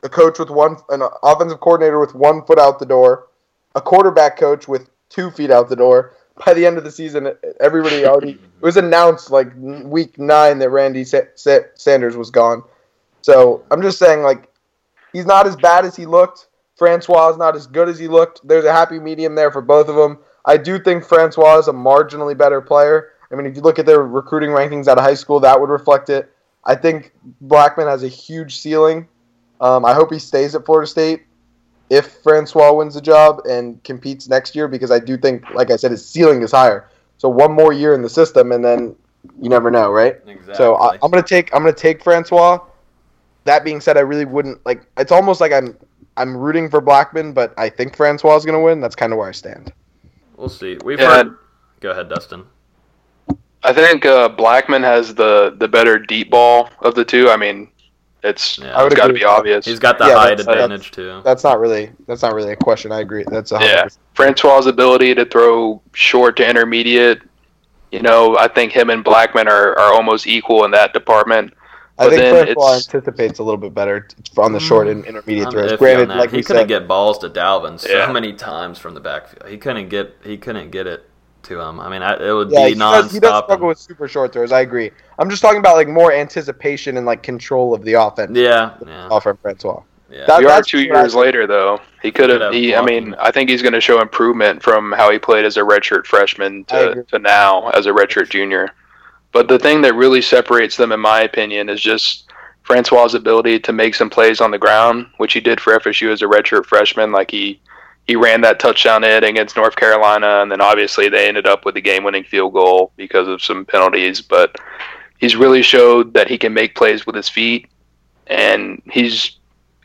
a coach with one, an offensive coordinator with one foot out the door, a quarterback coach with two feet out the door. By the end of the season, everybody already it was announced like week nine that Randy Sa- Sa- Sanders was gone. So I'm just saying, like, he's not as bad as he looked. Francois is not as good as he looked. There's a happy medium there for both of them. I do think Francois is a marginally better player. I mean, if you look at their recruiting rankings out of high school, that would reflect it. I think Blackman has a huge ceiling. Um, I hope he stays at Florida State if Francois wins the job and competes next year because I do think, like I said, his ceiling is higher. So one more year in the system, and then you never know, right? Exactly. So I, I'm gonna take I'm gonna take Francois. That being said, I really wouldn't like. It's almost like I'm I'm rooting for Blackman, but I think Francois is gonna win. That's kind of where I stand. we'll see. We've Yeah. heard. Go ahead, Dustin. I think uh, Blackman has the the better deep ball of the two. I mean, it's Yeah. It's got to be obvious. He's got the Yeah, height that's- advantage too. That's not really that's not really a question. I agree. That's a Yeah, Francois' ability to throw short to intermediate. You know, I think him and Blackman are, are almost equal in that department. I think then Francois anticipates a little bit better on the short mm-hmm. and intermediate I'm throws. Granted, like he couldn't said, get balls to Dalvin so Yeah. many times from the backfield. He couldn't get. He couldn't get it to him. I mean, I, it would yeah, be he does, he does struggle nonstop. with super short throws. I agree. I'm just talking about like more anticipation and like control of the offense. Yeah, yeah, off from Francois. yeah. That- We are two what I years later, though. He could Could have. have He, I mean, I think he's going to show improvement from how he played as a redshirt freshman to, to now as a redshirt junior. But the thing that really separates them, in my opinion, is just Francois' ability to make some plays on the ground, which he did for FSU as a redshirt freshman. Like he he ran that touchdown in against North Carolina, and then obviously they ended up with the game-winning field goal because of some penalties. But he's really showed that he can make plays with his feet, and he's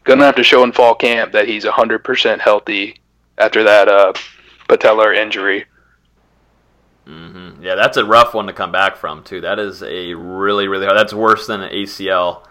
gonna have to show in fall camp that he's 100% healthy after that uh, patellar injury. Hmm Yeah, that's a rough one to come back from too. That is a really, really hard. That's worse than an ACL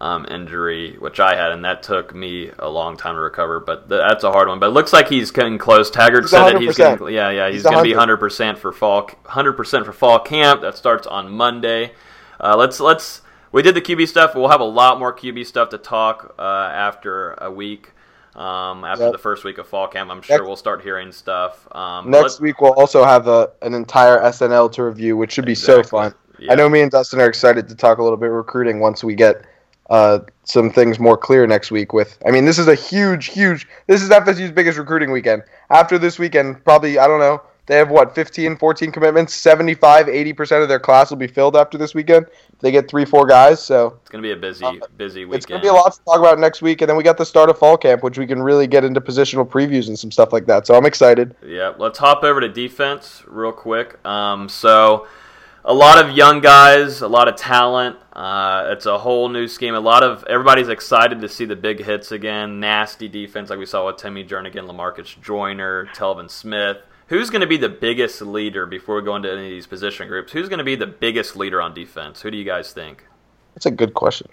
um, injury, which I had, and that took me a long time to recover. But th- that's a hard one. But it looks like he's getting close. Taggart He's said that he's 100%. getting, yeah, yeah, he's, He's going to be 100. 100 percent for fall, 100 percent for fall camp. That starts on Monday. Uh, let's let's. We did the QB stuff. We'll have a lot more QB stuff to talk uh, after a week. Um, after Yep. the first week of fall camp, I'm sure Next- we'll start hearing stuff. Um, Next week we'll also have a, an entire SNL to review, which should be so fun. Yeah. I know me and Dustin are excited to talk a little bit recruiting once we get uh, some things more clear next week. With, I mean, this is a huge, huge. This is FSU's biggest recruiting weekend. After this weekend, probably I don't know. They have what 15, 14 commitments. 75, 80 percent of their class will be filled after this weekend. They get three, four guys. So It's gonna be a busy, Uh, busy weekend. it's gonna be a lot to talk about next week. And then we got the start of fall camp, which we can really get into positional previews and some stuff like that. So I'm excited. Yeah, let's hop over to defense real quick. Um, so, a lot of young guys, a lot of talent. Uh, it's a whole new scheme. A lot of everybody's excited to see the big hits again. Nasty defense, like we saw with Timmy Jernigan, Lamarcus Joyner, Telvin Smith. Who's going to be the biggest leader before we go into any of these position groups? Who's going to be the biggest leader on defense? Who do you guys think? That's a good question.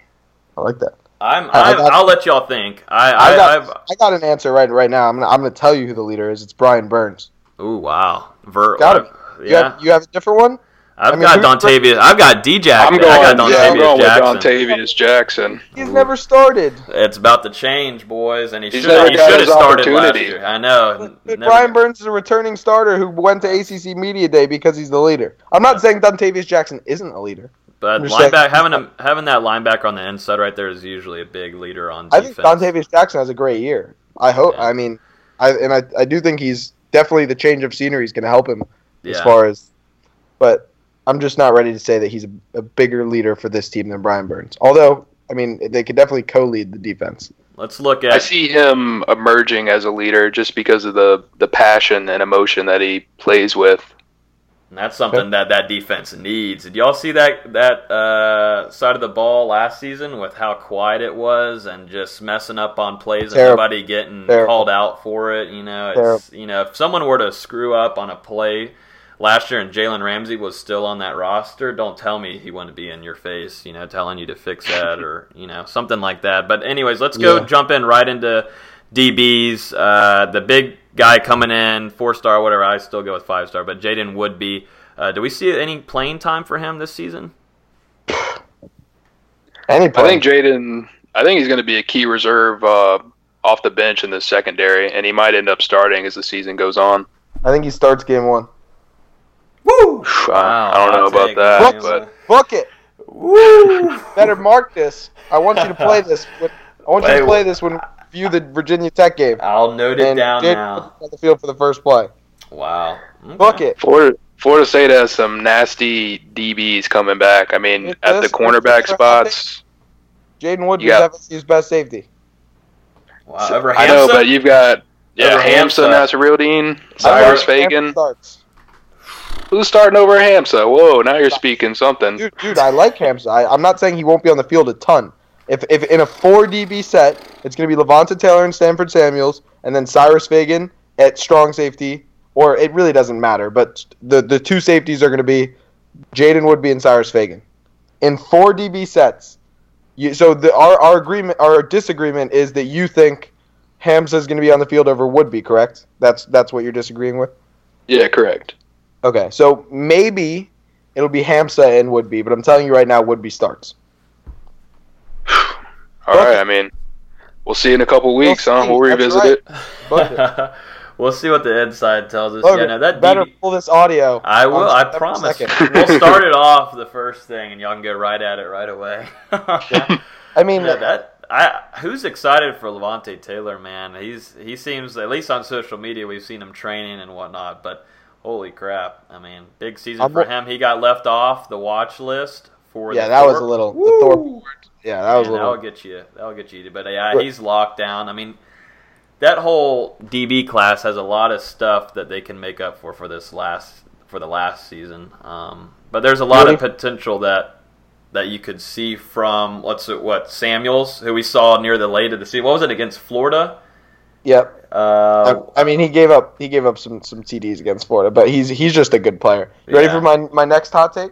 I like that. I'm, I- I I'm, got- I'll let y'all think. I, I I, got, I've, I got an answer right right now. I'm gonna I'm gonna tell you who the leader is. It's Brian Burns. ooh, wow. Ver, Got him. Uh, you, yeah. have, you have a different one? I've I mean, got who's- Dontavious. I've got D Jackson. I'm I going, got yeah, I'm Dontavious going Jackson. with Dontavious Jackson. He's never started. It's about to change, boys, and he He's should never he got should have started last year. I know. But Never- Brian Burns is a returning starter who went to ACC Media Day because he's the leader. I'm not saying Dontavious Jackson isn't a leader. But I'm just saying- linebacker having a, having that linebacker on the inside right there is usually a big leader on I defense. think Dontavious Jackson has a great year. I hope. Yeah. I mean, I and I, I do think he's definitely the change of scenery is going to help him as far as. But I'm just not ready to say that he's a, a bigger leader for this team than Brian Burns. Although, I mean, they could definitely co-lead the defense. Let's look at. I see him emerging as a leader just because of the the passion and emotion that he plays with. And that's something that that defense needs. Did y'all see that that uh, side of the ball last season with how quiet it was and just messing up on plays and nobody getting Terrible. called out for it? You know, it's you know if someone were to screw up on a play last year and Jalen Ramsey was still on that roster, don't tell me he wouldn't be in your face, you know, telling you to fix that or [LAUGHS] you know something like that. But anyways, let's go Yeah. jump in right into DBs. Uh, the big guy coming in, four star, whatever. I still go with five star, but Jaden Woodbey. Uh, do we see any playing time for him this season? Any I think Jaden. I think he's going to be a key reserve uh, off the bench in the secondary, and he might end up starting as the season goes on. I think he starts game one. Woo! I, I don't know about take. that, Woo! but Book it. Woo! Better mark this. I want you to play [LAUGHS] this. When, I want you to play this when we view the Virginia Tech game. I'll note it And down Jaden now. Wood's on the field for the first play. Wow. Okay. Book it. Florida, Florida State has some nasty DBs coming back. I mean, It at the cornerback spots. Jaden Wood You is got- FSU's best safety. Wow. Over I know, but you've got yeah, Over Hamsah, Hamsah. Nasirildeen, I Cyrus like Hampton Fagan. starts. Who's starting over Hamsah? Whoa, now you're speaking something. Dude, dude, I like Hamsah. I, I'm not saying he won't be on the field a ton. If, if in a four DB set, it's going to be Levonta Taylor and Stanford Samuels, and then Cyrus Fagan at strong safety, or it really doesn't matter. But the the two safeties are going to be Jaden Woodbey and Cyrus Fagan. In four DB sets, you, so the, our our agreement, our disagreement is that you think Hamsah is going to be on the field over Woodbey, correct? That's that's what you're disagreeing with. Yeah, correct. Okay, so maybe it'll be Hamsah and Woodbey, but I'm telling you right now, Woodbey starts. [SIGHS] All right, I mean, we'll see in a couple weeks, huh? see. We'll revisit right. it. [LAUGHS] We'll see what the inside tells us. Logan, yeah, no, that better DB pull this audio. I will. I promise. we'll [LAUGHS] start it off the first thing, and y'all can go right at it right away. [LAUGHS] I mean, Yeah, that I who's excited for Levonta Taylor, man? He's he seems at least on social media we've seen him training and whatnot, but holy crap! I mean, big season I'm for him. He got left off the watch list for yeah, that was a little. Woo! The Thorpe, yeah, that was a little... that'll get you. That'll get you. But yeah, he's locked down. I mean, that whole DB class has a lot of stuff that they can make up for for this last for the last season. Um, but there's a lot of potential that that you could see from let's what Samuels, who we saw near the late of the season. What was it against Florida? Yep. Uh, I, I mean, he gave up. He gave up some some TDs against Florida, but he's he's just a good player. You ready for my my next hot take?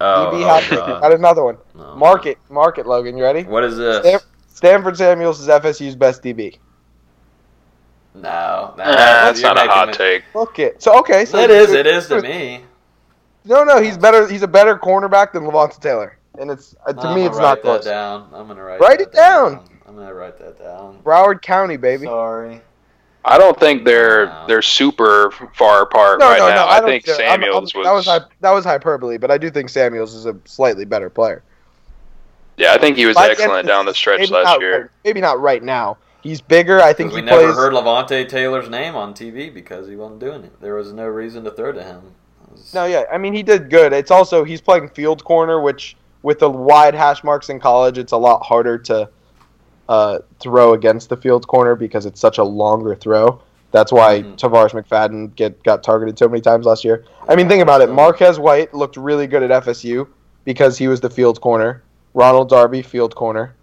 oh, DB oh, hot take. God. Got another one. Oh, Mark it, mark it, Logan. You ready? What is this? Stan- Stanford Samuels is FSU's best DB. No, Nah, that's not a hot me- take. Look it. So okay, so It is. It is to me. No, no, he's better. He's a better cornerback than Levonta Taylor, and it's uh, to I'm me gonna it's not write close. that down. I'm gonna write. Write that it down. I'm gonna write that down. Broward County, baby. Sorry. I don't think they're Wow. they're super far apart No, right no, now. no. I, don't think care. I'm- I'm- Samuels was, That was that was hyperbole, but I do think Samuels is a slightly better player. yeah, I think he was By the end of excellent the down the stretch last not year. maybe not right now. He's bigger. I think we he never heard Levonta Taylor's name on TV because he wasn't doing it. There was no reason to throw to him. Was- No, yeah. I mean, he did good. It's also he's playing field corner, which with the wide hash marks in college, it's a lot harder to uh, throw against the field corner because it's such a longer throw. That's why Mhm. Tarvarus McFadden get got targeted so many times last year. I mean, think about it. Marquez White looked really good at FSU because he was the field corner. Ronald Darby, field corner.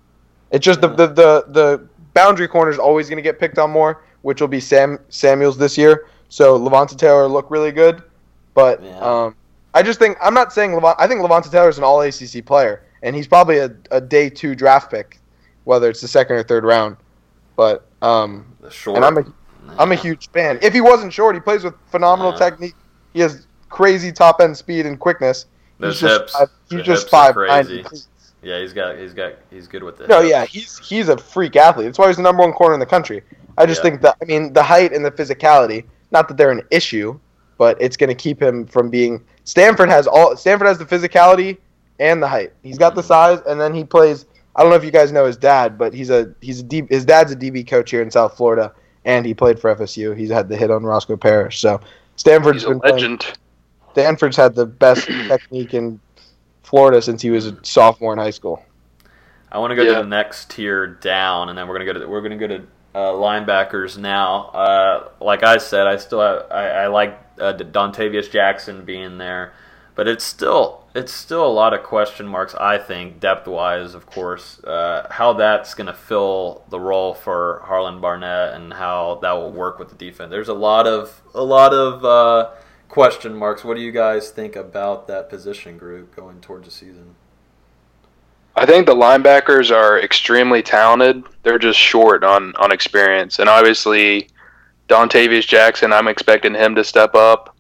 It's just the, the the the boundary corner is always going to get picked on more, which will be Sam Samuels this year. So Levonta Taylor looked really good, but Yeah. um, I just think I'm not saying Levant. I think Levonta Taylor is an All ACC player, and he's probably a, a day two draft pick, whether it's the second or third round. But um, short. and I'm a I'm a huge fan. If he wasn't short, he plays with phenomenal Yeah. technique. He has crazy top end speed and quickness. Those he's hips, just, he's the just hips are five nine. crazy. Yeah, he's got he's got he's good with it. No, yeah, he's he's a freak athlete. That's why he's the number one corner in the country. I just Yeah. think that I mean the height and the physicality. Not that they're an issue, but it's going to keep him from being. Stanford has all. Stanford has the physicality and the height. He's got the size, and then he plays. I don't know if you guys know his dad, but he's a he's a D, his dad's a DB coach here in South Florida, and he played for FSU. He's had the hit on Roscoe Parrish, so Stanford's He's a been playing- legend. Stanford's had the best [CLEARS THROAT] technique in Florida since he was a sophomore in high school. I want to go Yeah. to the next tier down, and then we're gonna go to we're gonna go to uh, linebackers now. Uh, like I said, I still have, I, I like uh, Dontavious Jackson being there, but it's still it's still a lot of question marks. I think depth wise, of course, uh, how that's gonna fill the role for Harlon Barnett and how that will work with the defense. There's a lot of a lot of uh, question marks. What do you guys think about that position group going towards the season? I think the linebackers are extremely talented. They're just short on on experience, and obviously, Dontavious Jackson. I'm expecting him to step up,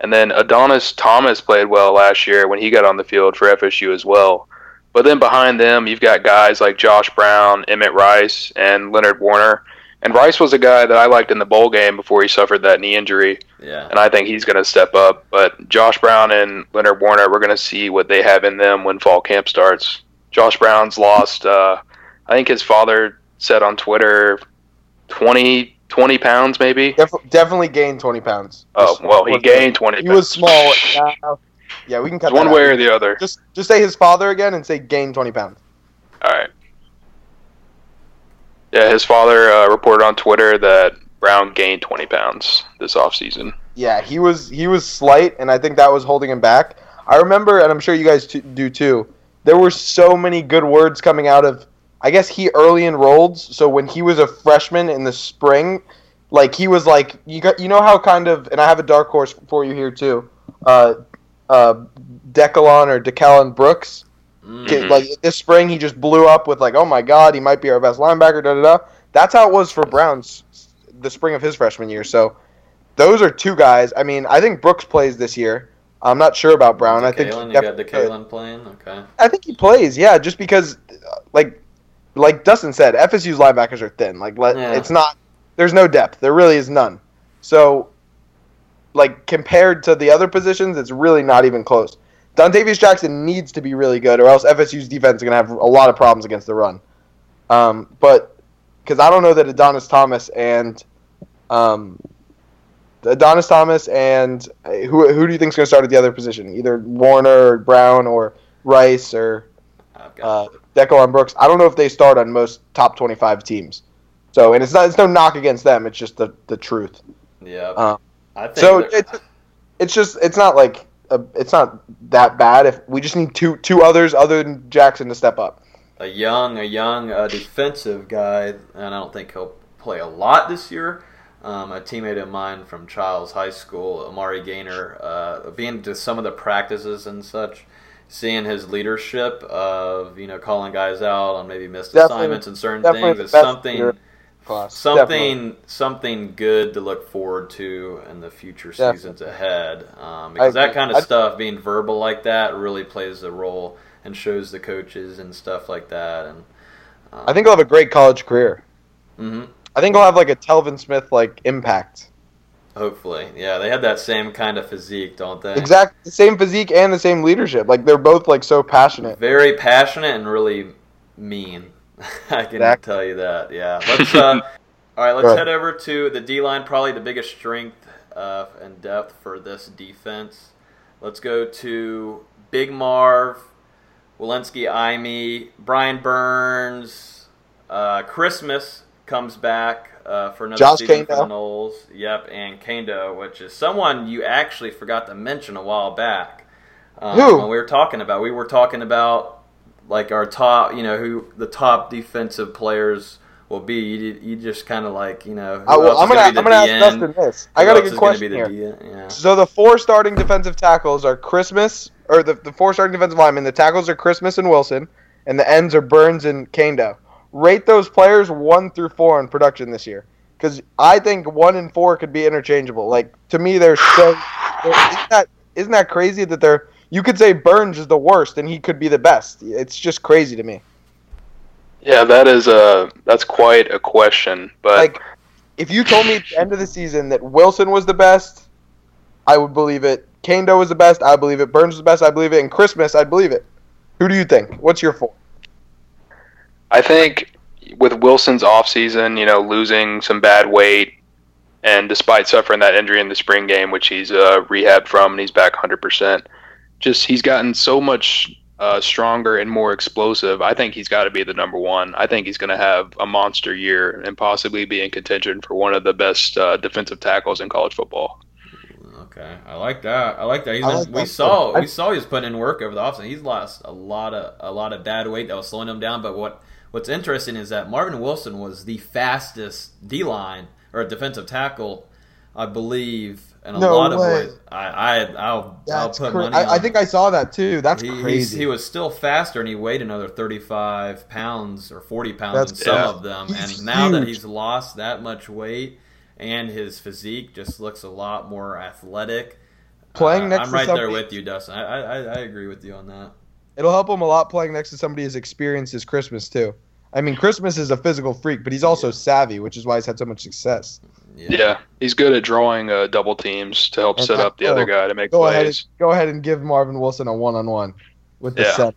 and then Adonis Thomas played well last year when he got on the field for FSU as well. But then behind them, you've got guys like Josh Brown, Emmett Rice, and Leonard Warner. And Rice was a guy that I liked in the bowl game before he suffered that knee injury Yeah. and I think he's going to step up. But Josh Brown and Leonard Warner, we're going to see what they have in them when fall camp starts. Josh Brown's lost. Uh, I think his father said on Twitter, 20, 20 pounds maybe. Def- definitely gained 20 pounds. Oh well, he gained twenty. He was small. Now, yeah, we can cut One way out. or the other. Just just say his father again and say gained 20 pounds. All right. Yeah, his father uh, reported on Twitter that Brown gained twenty pounds this offseason. Yeah, he was he was slight, and I think that was holding him back. I remember, and I'm sure you guys t- do too. There were so many good words coming out of. I guess he early enrolled, so when he was a freshman in the spring, like he was like you got you know how kind of, and I have a dark horse for you here too. Uh, uh, DeCalon or DeCalon Brooks. Mm. Like this spring, he just blew up with like, oh my god, he might be our best linebacker. Da da da. That's how it was for Browns the spring of his freshman year. So those are two guys. I mean, I think Brooks plays this year. I'm not sure about Brown. I think he you got the. Kalen playing. Okay. I think he plays. Yeah, just because, like, like Dustin said, FSU's linebackers are thin. Like, let, Yeah. it's not. There's no depth. There really is none. So, like compared to the other positions, it's really not even close. Dontavious Jackson needs to be really good, or else FSU's defense is going to have a lot of problems against the run. Um, but because I don't know that Adonis Thomas and um, Adonis Thomas and uh, who who do you think is going to start at the other position? Either Warner or Brown or Rice or I've uh, DeCalon Brooks. I don't know if they start on most top twenty-five teams. So, and it's not it's no knock against them. It's just the the truth. yeah. uh, I think So it's it's just it's not like a, it's not that bad. If we just need two two others other than Jackson to step up. a young, a young uh, defensive guy, and I don't think he'll play a lot this year. Um, a teammate of mine from Chiles High School, Amari Gainer, uh, being to some of the practices and such, seeing his leadership of you know calling guys out on maybe missed Definitely- assignments and certain things is something leader Class. something something good to look forward to in the future Definitely. seasons ahead um, because that kind of I- stuff being verbal like that really plays a role and shows the coaches and stuff like that and um, I think he'll have a great college career. mhm, I think he'll have like a Telvin Smith like impact. Hopefully yeah they had that same kind of physique don't they Exactly, the same physique and the same leadership. Like they're both like so passionate. very passionate and really mean [LAUGHS] I can Exactly. tell you that yeah [LAUGHS] let's uh all right let's Go ahead. head over to the D line probably the biggest strength uh, and depth for this defense let's go to Big Marv Walensky Ime Brian Burns uh, Christmas comes back uh, for another Josh season for the Noles yep and Kaindoh which is someone you actually forgot to mention a while back um, Who? when we were talking about we were talking about like our top, you know, who the top defensive players will be. You, you just kind of like, you know, I, I'm gonna I'm gonna ask Dustin this. I Who got a good question here. Yeah. So the four starting defensive tackles are Christmas, or the, the four starting defensive linemen. The tackles are Christmas and Wilson, and the ends are Burns and Kaindoh. Rate those players one through four in production this year, because I think one and four could be interchangeable. Like to me, they're so. They're, isn't that isn't that crazy that they're you could say Burns is the worst and he could be the best. It's just crazy to me. Yeah, that is a that's quite a question. But Like if you told me at the end of the season that Wilson was the best, I would believe it. Kaindoh was the best, I believe it. Burns was the best, I believe it. And Christmas, I believe it. Who do you think? What's your four? I think with Wilson's offseason, you know, losing some bad weight, and despite suffering that injury in the spring game, which he's uh, rehabbed from and he's back 100%, just he's gotten so much uh, stronger and more explosive. I think he's got to be the number one. I think he's going to have a monster year and possibly be in contention for one of the best uh, defensive tackles in college football. Okay, I like that. I like that. He's I been, like we that saw too. we saw he was putting in work over the offseason. He's lost a lot of a lot of dad weight that was slowing him down. But what what's interesting is that Marvin Wilson was the fastest D line or defensive tackle, I believe, in a No lot of way. ways. I, I I'll I'll put cra- money. on I, I think I saw that too. That's he, crazy. he was still faster, and he weighed another thirty-five pounds or forty pounds That's- in some yeah. of them. He's and now that he's lost that much weight, and his physique just looks a lot more athletic. Playing uh, next I'm right there with you, Dustin. I I- I agree with you on that. It'll help him a lot playing next to somebody as experienced as Christmas too. I mean, Christmas is a physical freak, but he's also savvy, which is why he's had so much success. Yeah, he's good at drawing uh, double teams to help And set that- up the other oh, guy to make Go ahead, and, go ahead and give Marvin Wilson a one-on-one with the Yeah. set.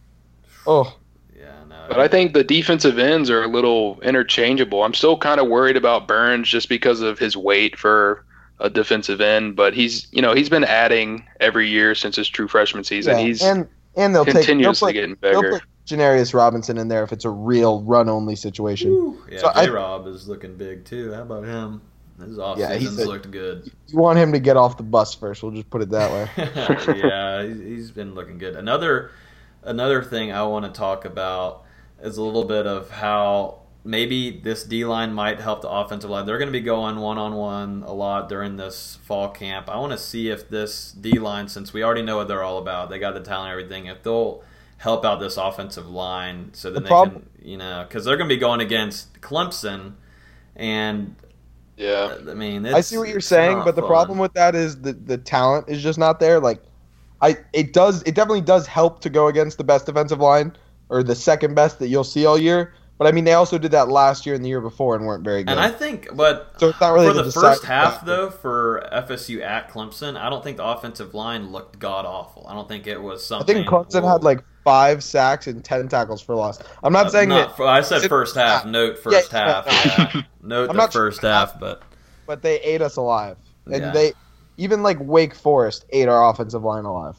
Oh, Yeah, no. But I think the defensive ends are a little interchangeable. I'm still kind of worried about Burns just because of his weight for a defensive end, but he's you know he's been adding every year since his true freshman season. yeah. He's and and they'll take they'll continuously put, getting they'll bigger. put Janarius Robinson in there if it's a real run-only situation. yeah, so I- J. Rob is looking big too. How about him? His off Yeah, he's seasons a- looked good. You want him to get off the bus first. We'll just put it that way. [LAUGHS] yeah, he's, he's been looking good. Another another thing I want to talk about is a little bit of how maybe this D line might help the offensive line. They're going to be going one on one a lot during this fall camp. I want to see if this D line, since we already know what they're all about, they got the talent, and everything, if they'll help out this offensive line so then The they prob- can, you know, because they're going to be going against Clemson, and yeah, I mean, I see what you're saying, but the problem with that is the the talent is just not there. Like, I it does it definitely does help to go against the best defensive line or the second best that you'll see all year. But I mean, they also did that last year and the year before and weren't very good. And I think, but So it's not really for the first half though for FSU at Clemson, I don't think the offensive line looked god awful. I don't think it was something. I think Clemson whoa. had like five sacks and ten tackles for loss. I'm not Uh, saying not that, I said first half. Note first yeah, half. Yeah. [LAUGHS] Note I'm the not sure- first half, but but they ate us alive, and Yeah. they even like Wake Forest ate our offensive line alive.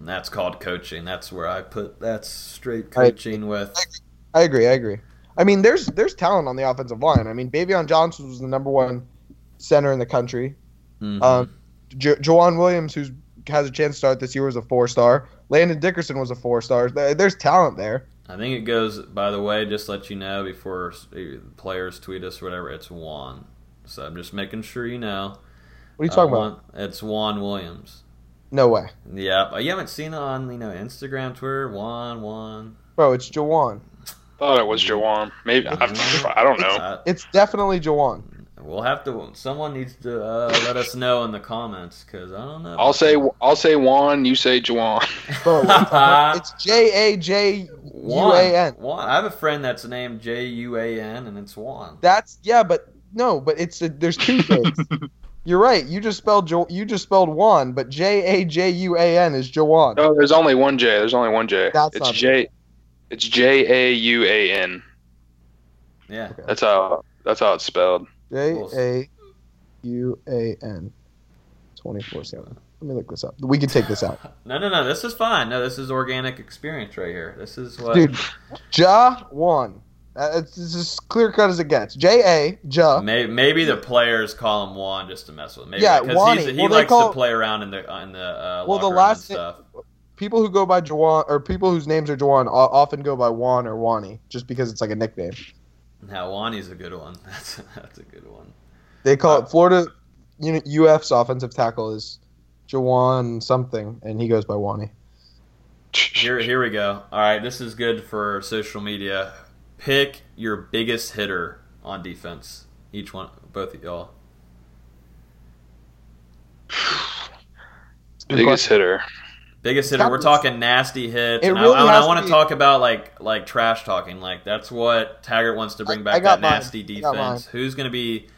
that's called coaching. That's where I put. That's straight coaching with. I agree. I agree. I mean, there's there's talent on the offensive line. I mean, Baveon Johnson was the number one center in the country. Mhm. Um, Jauan Williams, who has a chance to start this year, was a four star. Landon Dickerson was a four star. There's talent there. I think it goes. By the way, just to let you know before players tweet us or whatever. It's Juan. So I'm just making sure you know. What are you talking Uh, about? It's Juan Williams. No way, Yeah, you haven't seen it on you know Instagram, Twitter, Juan, Juan. bro. It's Jawan. Thought it was Jawan. Maybe I, I don't know. Uh, It's definitely Jawan. we'll have to. Someone needs to uh, let us know in the comments because I don't know. I'll say I'll say Juan. You say Jawan. [LAUGHS] It's J A J U Juan. A N. Juan. I have a friend that's named J U A N, and it's Juan. That's yeah, but no, but it's a, there's two things. [LAUGHS] You're right. You just spelled jo- you just spelled Juan, but J A J U A N is Jawan. No, there's only one J. There's only one J. That's it's not J. It's J A U A N. Yeah. That's how that's how it's spelled. J A U A N. Twenty four seven. Let me look this up. We can take this out. [LAUGHS] No, no, no. This is fine. No, this is organic experience right here. This is what. Dude, Ja Juan. Uh, it's, it's as clear cut as it gets. J A Ja. Maybe, maybe the players call him Juan just to mess with him. Maybe, Yeah, because Juani. he's, he Well, likes call- to play around in the in the uh, Well, the locker room last and thing- stuff. People who go by Jawan or people whose names are Jawan often go by Juan or Wani just because it's like a nickname. Now Wani's a good one. [LAUGHS] That's that's a good one. They call it uh, Florida you know, UF's offensive tackle is Jawan something, and he goes by Wani. Here, here we go. All right, this is good for social media. Pick your biggest hitter on defense. Each one, both of y'all. Good Biggest hitter. Biggest hitter. We're talking nasty hits. It and really I, I, I want to to be- talk about like like trash talking. Like that's what Taggart wants to bring I- back I got that mine. nasty I got defense. Who's going to be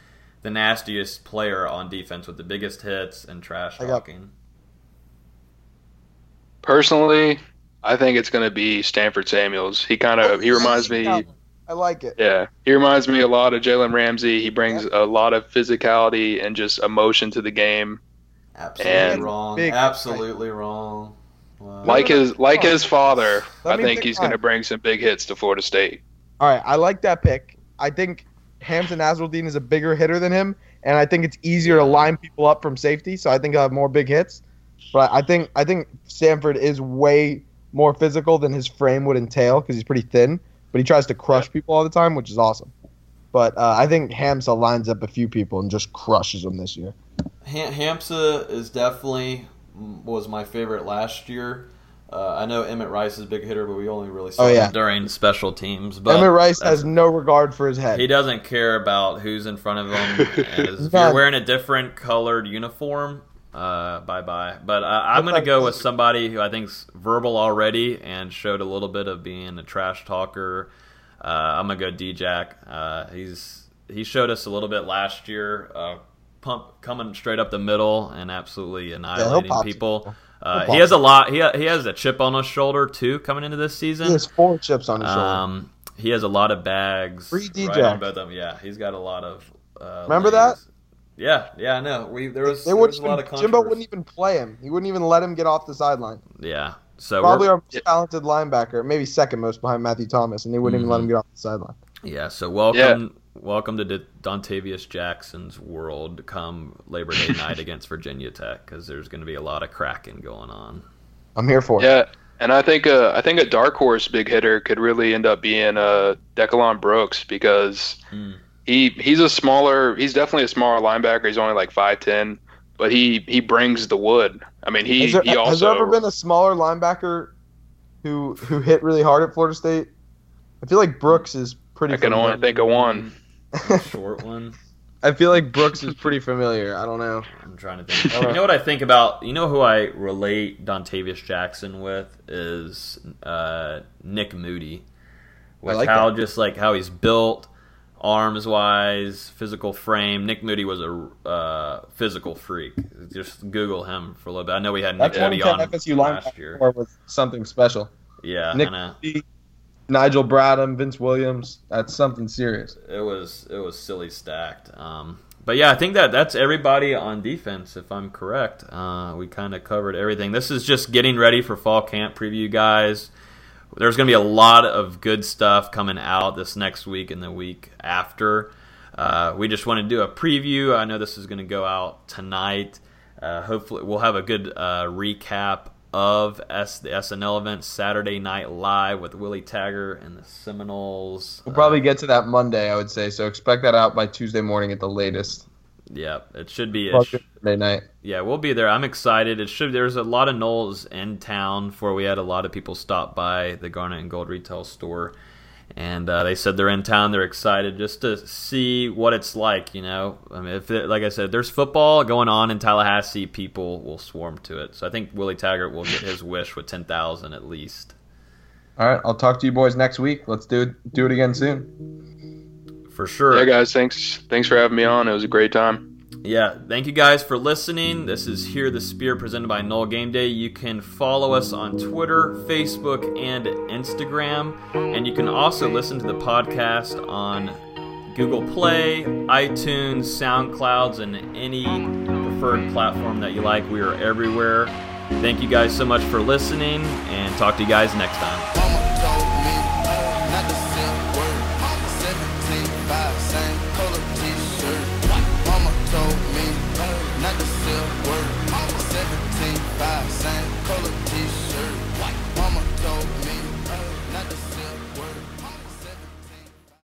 the nastiest player on defense with the biggest hits and trash I got- talking? Personally, I think it's going to be Stanford Samuels. He kind of oh, he reminds me. I like it. Yeah, he reminds me a lot of Jalen Ramsey. He brings a lot of physicality and just emotion to the game. Absolutely And- wrong. Big- Absolutely wrong. Wow. Like his like his father, Let I me think he's going to bring some big hits to Florida State. All right, I like that pick. I think Hamsah Nasirildeen is a bigger hitter than him, and I think it's easier to line people up from safety. So I think I'll have more big hits. But I think I think Sanford is way more physical than his frame would entail because he's pretty thin. But he tries to crush people all the time, which is awesome. But uh, I think Hamsah lines up a few people and just crushes them this year. Ham- Hamsah is definitely was my favorite last year. Uh, I know Emmett Rice is a big hitter, but we only really saw Oh, yeah. him during special teams. But Emmett Rice has no regard for his head. He doesn't care about who's in front of him. [LAUGHS] If you're wearing a different colored uniform, uh, bye bye. But uh, I'm going to go with somebody who I think's verbal already and showed a little bit of being a trash talker. Uh, I'm going to go D-Jack. Uh, he's he showed us a little bit last year, uh, pump coming straight up the middle and absolutely annihilating pop people. people. Uh, He'll has a lot. He he has a chip on his shoulder too coming into this season. He has four chips on his shoulder. Um, he has a lot of bags. Free right D-Jack. both of them. Yeah, he's got a lot of. Uh, Remember that. Yeah, yeah, I know. We there was, they there wouldn't was a lot of even, Jimbo wouldn't even play him. He wouldn't even let him get off the sideline. Yeah, so Probably our most talented linebacker, maybe second most behind Matthew Thomas, and they wouldn't even let Mhm. him get off the sideline. yeah. So welcome, welcome to D- Dontavious Jackson's world. Come Labor Day [LAUGHS] night against Virginia Tech because there's going to be a lot of cracking going on. I'm here for it. Yeah, and I think uh, I think a dark horse big hitter could really end up being uh, DeCalon Brooks because Hmm. he he's a smaller he's definitely a smaller linebacker. He's only like five ten, but he he brings the wood. I mean he Has there, he also has there ever been a smaller linebacker who who hit really hard at Florida State? I feel like Brooks is pretty. I can familiar. only think of one. Short one. [LAUGHS] I feel like Brooks is pretty familiar. I don't know. I'm trying to think. You know what I think about? You know who I relate Dontavius Jackson with is uh, Nick Moody. With like how just like how he's built, arms wise, physical frame. Nick Moody was a uh, physical freak. Just Google him for a little bit. I know we had Nick Moody on FSU last year. was something special. Yeah, Nick Moody, Nigel Bradham, Vince Williams. That's something serious. It was it was silly stacked. Um, but yeah, I think that that's everybody on defense. If I'm correct, uh, we kind of covered everything. This is just getting ready for fall camp preview, guys. There's going to be a lot of good stuff coming out this next week and the week after. Uh, we just want to do a preview. I know this is going to go out tonight. Uh, hopefully, we'll have a good uh, recap of S- the SNL event Saturday Night Live with Willie Taggart and the Seminoles. We'll Uh, probably get to that Monday, I would say. So expect that out by Tuesday morning at the latest. Yeah, it should be. It sh- Monday night. yeah, we'll be there. I'm excited. It should. There's a lot of Noles in town. For we had a lot of people stop by the Garnet and Gold retail store, and uh, they said they're in town. They're excited just to see what it's like. You know, I mean, if it, like I said, there's football going on in Tallahassee, people will swarm to it. So I think Willie Taggart will get his wish with ten thousand at least. All right, I'll talk to you boys next week. Let's do it. Do it again soon. For sure. Yeah, guys, thanks thanks for having me on. It was a great time. Yeah, thank you guys for listening. This is Here the Spear presented by Nole Game Day. You can follow us on Twitter, Facebook, and Instagram. And you can also listen to the podcast on Google Play, iTunes, SoundClouds, and any preferred platform that you like. We are everywhere. Thank you guys so much for listening, and talk to you guys next time.